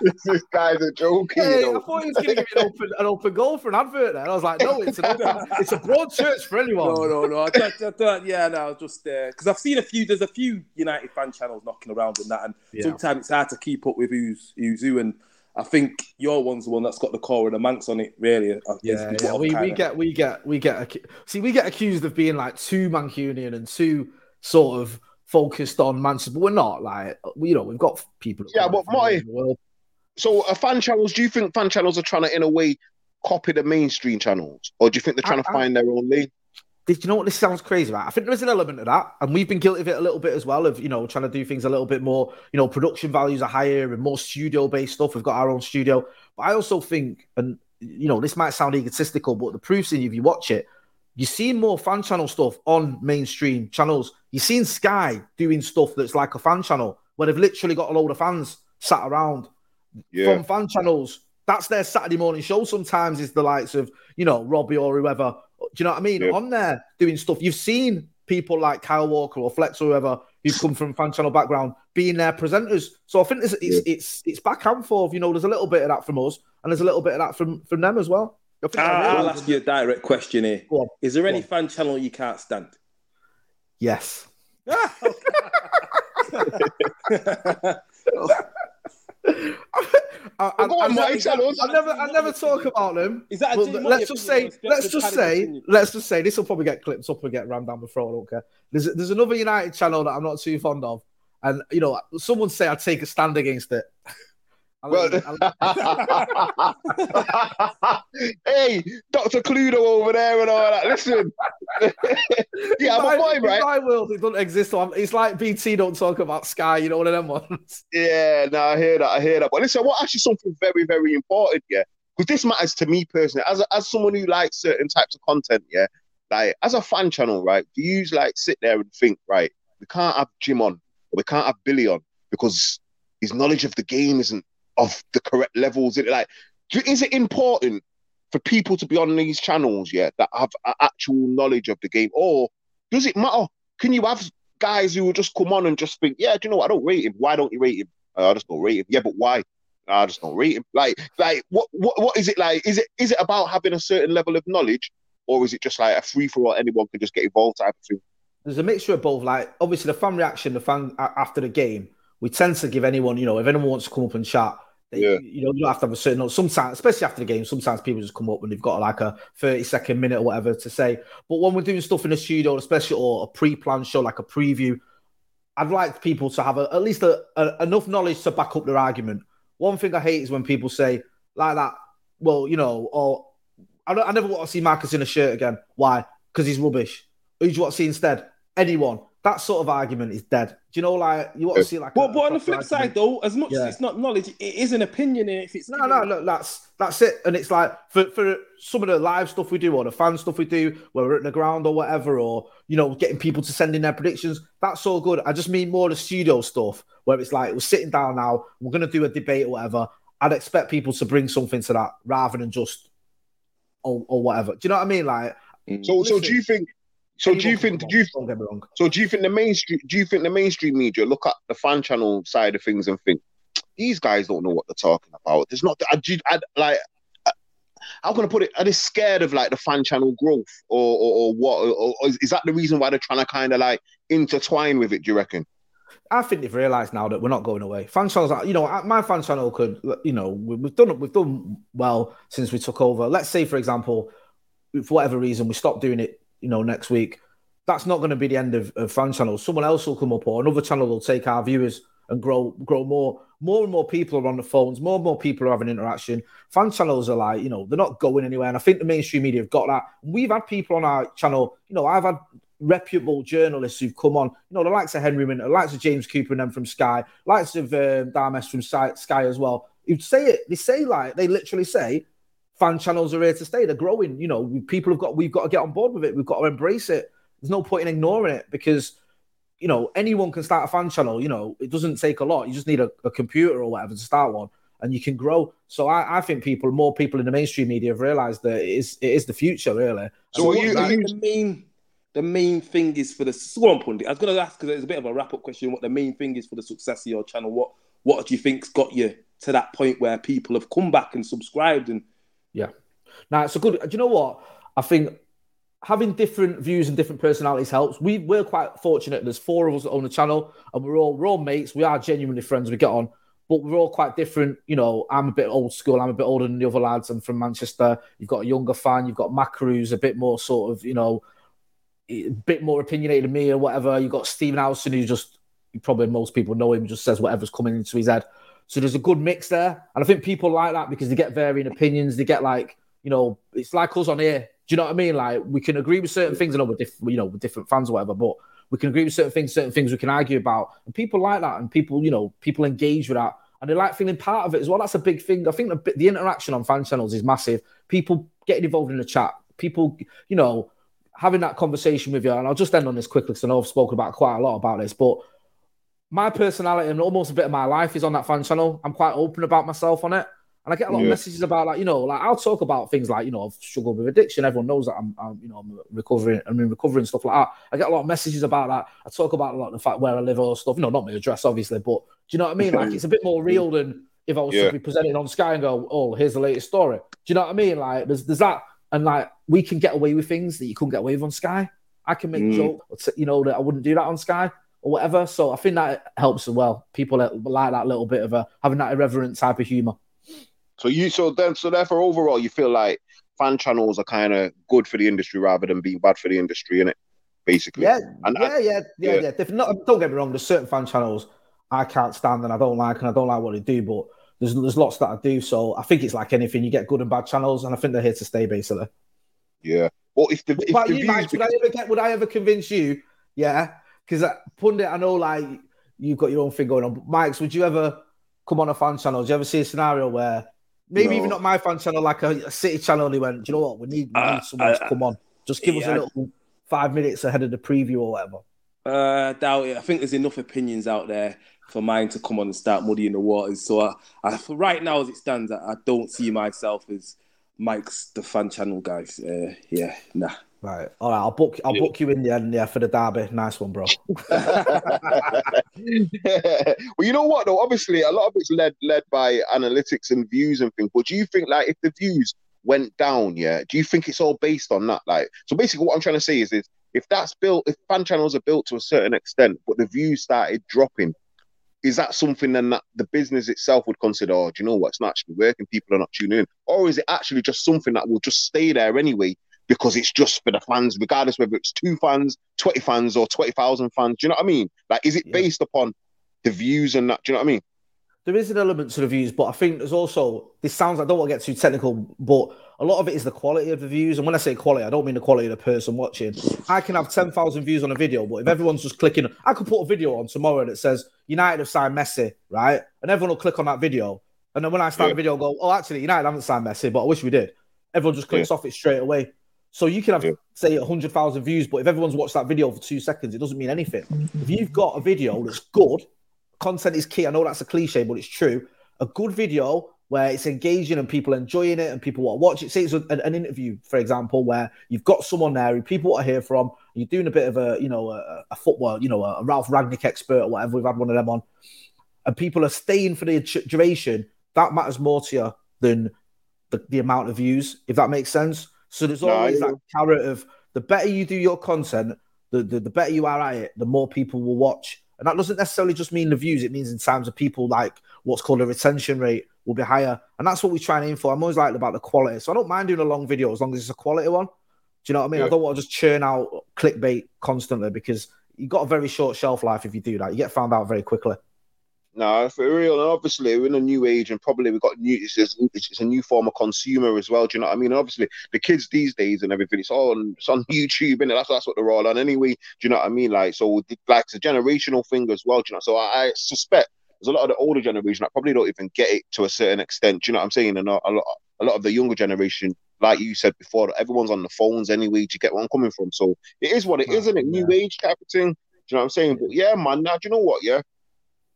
[SPEAKER 1] this guy's a joke.
[SPEAKER 2] Hey, I
[SPEAKER 1] know.
[SPEAKER 2] thought he was going to give me an open, an open goal for an advert there. I was like, no, it's an open, it's a broad church for anyone.
[SPEAKER 3] no, no, no. I thought, I thought, yeah, no, just because I've seen a few. There's a few United fan channels knocking around and that, and
[SPEAKER 2] Yeah.
[SPEAKER 3] sometimes it's hard to keep up with who's who's who. And I think your one's the one that's got the core and the Manx on it. Really, uh,
[SPEAKER 2] Yeah, yeah. We, we get we get we get accu- see we get accused of being like too Mancunian and too sort of focused on Manchester, but we're not. Like we, you know, we've got people.
[SPEAKER 1] Yeah, but my-
[SPEAKER 2] over the world.
[SPEAKER 1] So, are fan channels? Do you think fan channels are trying to, in a way, copy the mainstream channels, or do you think they're trying
[SPEAKER 2] I-
[SPEAKER 1] to
[SPEAKER 2] I-
[SPEAKER 1] find their own lane?
[SPEAKER 2] Did you know what this sounds crazy about? I think there is an element of that, and we've been guilty of it a little bit as well. Of you know trying to do things a little bit more. You know, production values are higher and more studio based stuff. We've got our own studio, but I also think, and you know, this might sound egotistical, but the proof's in you if you watch it. You're seeing more fan channel stuff on mainstream channels. You're seeing Sky doing stuff that's like a fan channel where they've literally got a load of fans sat around
[SPEAKER 1] Yeah,
[SPEAKER 2] from fan channels. That's their Saturday morning show. Sometimes is the likes of you know Robbie or whoever. Do you know what I mean?
[SPEAKER 1] Yeah.
[SPEAKER 2] On there doing stuff. You've seen people like Kyle Walker or Flex or whoever who've come from fan channel background being their presenters. So I think it's it's, it's it's back and forth. You know, there's a little bit of that from us, and there's a little bit of that from from them as well. I think
[SPEAKER 3] Ah,
[SPEAKER 2] they're
[SPEAKER 3] I'll ask you a direct question here.
[SPEAKER 2] Go on.
[SPEAKER 3] Is there
[SPEAKER 2] Go
[SPEAKER 3] any
[SPEAKER 2] on.
[SPEAKER 3] fan channel you can't stand?
[SPEAKER 2] Yes. I, I,
[SPEAKER 1] Go on,
[SPEAKER 2] I,
[SPEAKER 1] Mike, tell.
[SPEAKER 2] I never, I never talk about them.
[SPEAKER 3] Is that a
[SPEAKER 2] let's just say, let's just say, let's just say, this will probably get clipped up and get rammed down the throat. I don't care. There's, there's another United channel that I'm not too fond of, and you know, someone say I'd take a stand against it.
[SPEAKER 1] Well, hey, Doctor Cluedo over there and all that. Listen, yeah, but
[SPEAKER 2] my,
[SPEAKER 1] boy,
[SPEAKER 2] in
[SPEAKER 1] right?
[SPEAKER 2] my world, it doesn't exist. So I'm, it's like BT don't talk about Sky. You know one of them ones.
[SPEAKER 1] Yeah, no, I hear that. I hear that. But listen, what actually something very, very important, yeah, because this matters to me personally, as a, as someone who likes certain types of content, yeah, like as a fan channel, right? Do you like sit there and think, right, we can't have Jim on, or we can't have Billy on because his knowledge of the game isn't of the correct levels? Like, is it important for people to be on these channels, yeah, that have actual knowledge of the game, or does it matter? Can you have guys who will just come on and just think, yeah, do you know what? I don't rate him. Why don't you rate him? Uh, I just don't rate him. Yeah, but why? I just don't rate him. Like, like, what, what, what is it like? Is it, is it about having a certain level of knowledge, or is it just like a free for all? Anyone can just get involved type of thing.
[SPEAKER 2] there's a mixture of both. Like obviously the fan reaction, the fan after the game, we tend to give anyone, you know, if anyone wants to come up and chat, they,
[SPEAKER 1] Yeah.
[SPEAKER 2] you know, you don't have to have a certain. Sometimes, especially after the game, sometimes people just come up and they've got like a thirty second minute or whatever to say. But when we're doing stuff in the studio, especially or a pre-planned show like a preview, I'd like people to have a, at least a, a- enough knowledge to back up their argument. One thing I hate is when people say like that. Well, you know, or I, don't, I never want to see Marcus in a shirt again. Why? Because he's rubbish. Who do you want to see instead? Anyone. That sort of argument is dead. Do you know, like you want to see like.
[SPEAKER 3] But,
[SPEAKER 2] a-
[SPEAKER 3] but on the flip
[SPEAKER 2] argument.
[SPEAKER 3] side, though, as much
[SPEAKER 2] Yeah.
[SPEAKER 3] as it's not knowledge, it is an opinion. And if it's
[SPEAKER 2] No, no, look, that's that's it. And it's like for, for some of the live stuff we do or the fan stuff we do, where we're at the ground or whatever, or you know, getting people to send in their predictions, that's all good. I just mean more the studio stuff where it's like we're sitting down now, we're gonna do a debate or whatever. I'd expect people to bring something to that rather than just or, or whatever. Do you know what I mean? Like
[SPEAKER 1] So, so do you think? So do you think? Do you
[SPEAKER 2] on, Don't get me wrong.
[SPEAKER 1] So do you think the mainstream? Do you think the mainstream media look at the fan channel side of things and think these guys don't know what they're talking about? There's not. I, do- I, like. How can I put it? Are they scared of like the fan channel growth, or or, or what? Or, or is, that the reason why they're trying to kind of like intertwine with it? Do you reckon?
[SPEAKER 2] I think they've realised now that we're not going away. Fan channels, are- you know, my fan channel could, you know, we- we've done we've done well since we took over. Let's say, for example, for whatever reason, we stop doing it, you know, next week. That's not going to be the end of, of fan channels. Someone else will come up, or another channel will take our viewers and grow grow more. More and more people are on the phones. More and more people are having interaction. Fan channels are like, you know, they're not going anywhere. And I think the mainstream media have got that. We've had people on our channel, you know, I've had reputable journalists who've come on, you know, the likes of Henry Winter, the likes of James Cooper and them from Sky, likes of um, Dames from Sky, Sky as well. You'd say it, they say like, they literally say, fan channels are here to stay. They're growing. You know, people have got, we've got to get on board with it. We've got to embrace it. There's no point in ignoring it because, you know, anyone can start a fan channel. You know, it doesn't take a lot. You just need a, a computer or whatever to start one and you can grow. So I, I, think people, more people in the mainstream media have realised that it is it is the future, really.
[SPEAKER 3] So, so you, like, the main the main thing is for the Swan Pundit? I was going to ask because it's a bit of a wrap up question. What the main thing is for the success of your channel? What what do you think's got you to that point where people have come back and subscribed? And
[SPEAKER 2] yeah, now it's a good. Do you know what I think? Having different views and different personalities helps. We we're quite fortunate. There's four of us that own the channel, and we're all we're all mates. We are genuinely friends. We get on, but we're all quite different. You know, I'm a bit old school. I'm a bit older than the other lads. I'm from Manchester. You've got a younger fan. You've got Macru's a bit more sort of you know a bit more opinionated than me or whatever. You've got Stephen Howson, who just probably most people know him, just says whatever's coming into his head. So there's a good mix there, and I think people like that because they get varying opinions. They get like you know, it's like us on here. Do you know what I mean? Like we can agree with certain things, and with different, you know, with different fans or whatever, but we can agree with certain things, certain things we can argue about, and people like that, and people, you know, people engage with that, and they like feeling part of it as well. That's a big thing. I think the, the interaction on fan channels is massive. People getting involved in the chat, people, you know, having that conversation with you, and I'll just end on this quickly because I know I've spoken about quite a lot about this, but my personality and almost a bit of my life is on that fan channel. I'm quite open about myself on it. And I get a lot yeah. of messages about like, you know, like I'll talk about things like, you know, I've struggled with addiction. Everyone knows that I'm, I'm you know, I'm recovering, I'm in recovery and stuff like that. I get a lot of messages about that. I talk about a lot of the fact where I live or stuff, you know, not my address, obviously, but do you know what I mean? Like it's a bit more real than if I was yeah. to be presented on Sky and go, oh, here's the latest story. Do you know what I mean? Like there's, there's that. And like we can get away with things that you couldn't get away with on Sky. I can make mm. jokes, you know, that I wouldn't do that on Sky or whatever. So I think that helps as well. People like that little bit of a having that irreverent type of humor.
[SPEAKER 1] So you so then so therefore overall you feel like fan channels are kind of good for the industry rather than being bad for the industry, innit? Basically.
[SPEAKER 2] Yeah, and, yeah, yeah, yeah, yeah, yeah. Not, don't get me wrong. There's certain fan channels I can't stand and I don't like, and I don't like what they do, but. There's, there's lots that I do, so I think it's like anything. You get good and bad channels, and I think they're here to stay, basically.
[SPEAKER 1] Yeah. Well, if the, if the
[SPEAKER 2] you, Mike, would I ever get? Would I ever convince you? Yeah, because uh, pundit, I know like you've got your own thing going on. But Mykez, would you ever come on a fan channel? Do you ever see a scenario where maybe no. even not my fan channel, like a, a, city channel, they went, do you know what? We need, we uh, someone uh, to come on. Just give yeah, us a little five minutes ahead of the preview or whatever.
[SPEAKER 3] Uh, doubt it. I think there's enough opinions out there for mine to come on and start muddying the waters. So, I, I, for right now, as it stands, I, I, don't see myself as Mike's the fan channel guys. Uh, yeah, nah.
[SPEAKER 2] Right. All right. I'll book. I'll book you in the end. Yeah, for the derby. Nice one, bro.
[SPEAKER 1] well, you know what though? Obviously, a lot of it's led led by analytics and views and things. But do you think like if the views went down, yeah, do you think it's all based on that? Like, so basically, what I'm trying to say is, is if that's built, if fan channels are built to a certain extent, but the views started dropping, is that something then that the business itself would consider? Oh, do you know what? It's not actually working. People are not tuning in, or is it actually just something that will just stay there anyway? Because it's just for the fans, regardless whether it's two fans, 20 fans, or 20,000 fans. Do you know what I mean? Like, is it yeah. based upon the views and that? Do you know what I mean?
[SPEAKER 2] There is an element to the views, but I think there's also, this sounds, I don't want to get too technical, but a lot of it is the quality of the views. And when I say quality, I don't mean the quality of the person watching. I can have 10,000 views on a video, but if everyone's just clicking, I could put a video on tomorrow that says United have signed Messi, right? And everyone will click on that video. And then when I start yeah. the video, I'll go, oh, actually, United haven't signed Messi, but I wish we did. Everyone just clicks yeah. off it straight away. So you can have yeah. say hundred thousand views, but if everyone's watched that video for two seconds, it doesn't mean anything. If you've got a video that's good, content is key. I know that's a cliche, but it's true. A good video where it's engaging and people enjoying it and people want to watch it. Say it's an, an interview, for example, where you've got someone there who people want to hear from. You're doing a bit of a, you know, a, a football, you know, a Ralf Rangnick expert or whatever. We've had one of them on, and people are staying for the duration. That matters more to you than the, the amount of views, if that makes sense. So there's always no, that carrot of the better you do your content, the, the, the better you are at it, the more people will watch. And that doesn't necessarily just mean the views, it means in terms of people like what's called a retention rate will be higher. And that's what we try and aim for. I'm always like about the quality. So I don't mind doing a long video as long as it's a quality one. Do you know what I mean? Yeah. I don't want to just churn out clickbait constantly because you've got a very short shelf life if you do that. You get found out very quickly.
[SPEAKER 1] No, for real. And obviously, we're in a new age, and probably we've got new. It's, it's, it's a new form of consumer as well. Do you know what I mean? obviously, the kids these days and everything, it's all on, it's on YouTube, and that's that's what they're all on anyway. Do you know what I mean? Like, so like it's a generational thing as well. Do you know? So I, I suspect there's a lot of the older generation that probably don't even get it to a certain extent. Do you know what I'm saying? And a, a lot, a lot of the younger generation, like you said before, everyone's on the phones anyway. To get where I'm coming from? So it is what it is, isn't it? New age type of thing. Do you know what I'm saying? But yeah, man. Now, do you know what? Yeah,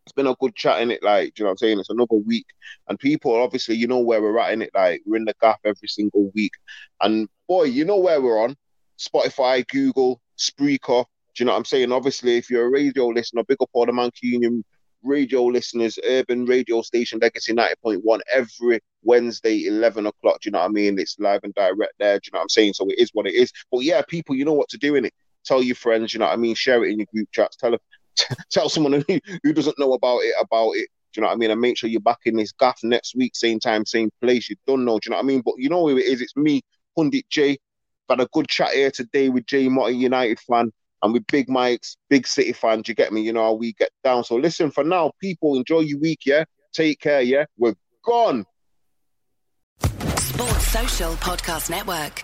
[SPEAKER 1] it's been a good chat in it. Like, do you know what I'm saying? It's another week, and people obviously, you know where we're at in it. Like, we're in the gap every single week, and boy, you know where we're on. Spotify, Google, Spreaker. Do you know what I'm saying? Obviously, if you're a radio listener, big up all the Mancunian radio listeners, urban radio station Legacy 90.1 every Wednesday, 11 o'clock. Do you know what I mean? It's live and direct there. Do you know what I'm saying? So it is what it is. But yeah, people, you know what to do in it. Tell your friends, you know what I mean? Share it in your group chats. Tell tell someone who, who doesn't know about it about it. Do you know what I mean? And make sure you're back in this gaff next week, same time, same place. You don't know. Do you know what I mean? But you know who it is? It's me, Pundit Jay. Had a good chat here today with Jay Motty, United fan and with big Mykez, big city fans, you get me, you know how we get down. So listen, for now, people, enjoy your week, yeah? Take care, yeah? We're gone.
[SPEAKER 4] Sports Social Podcast Network.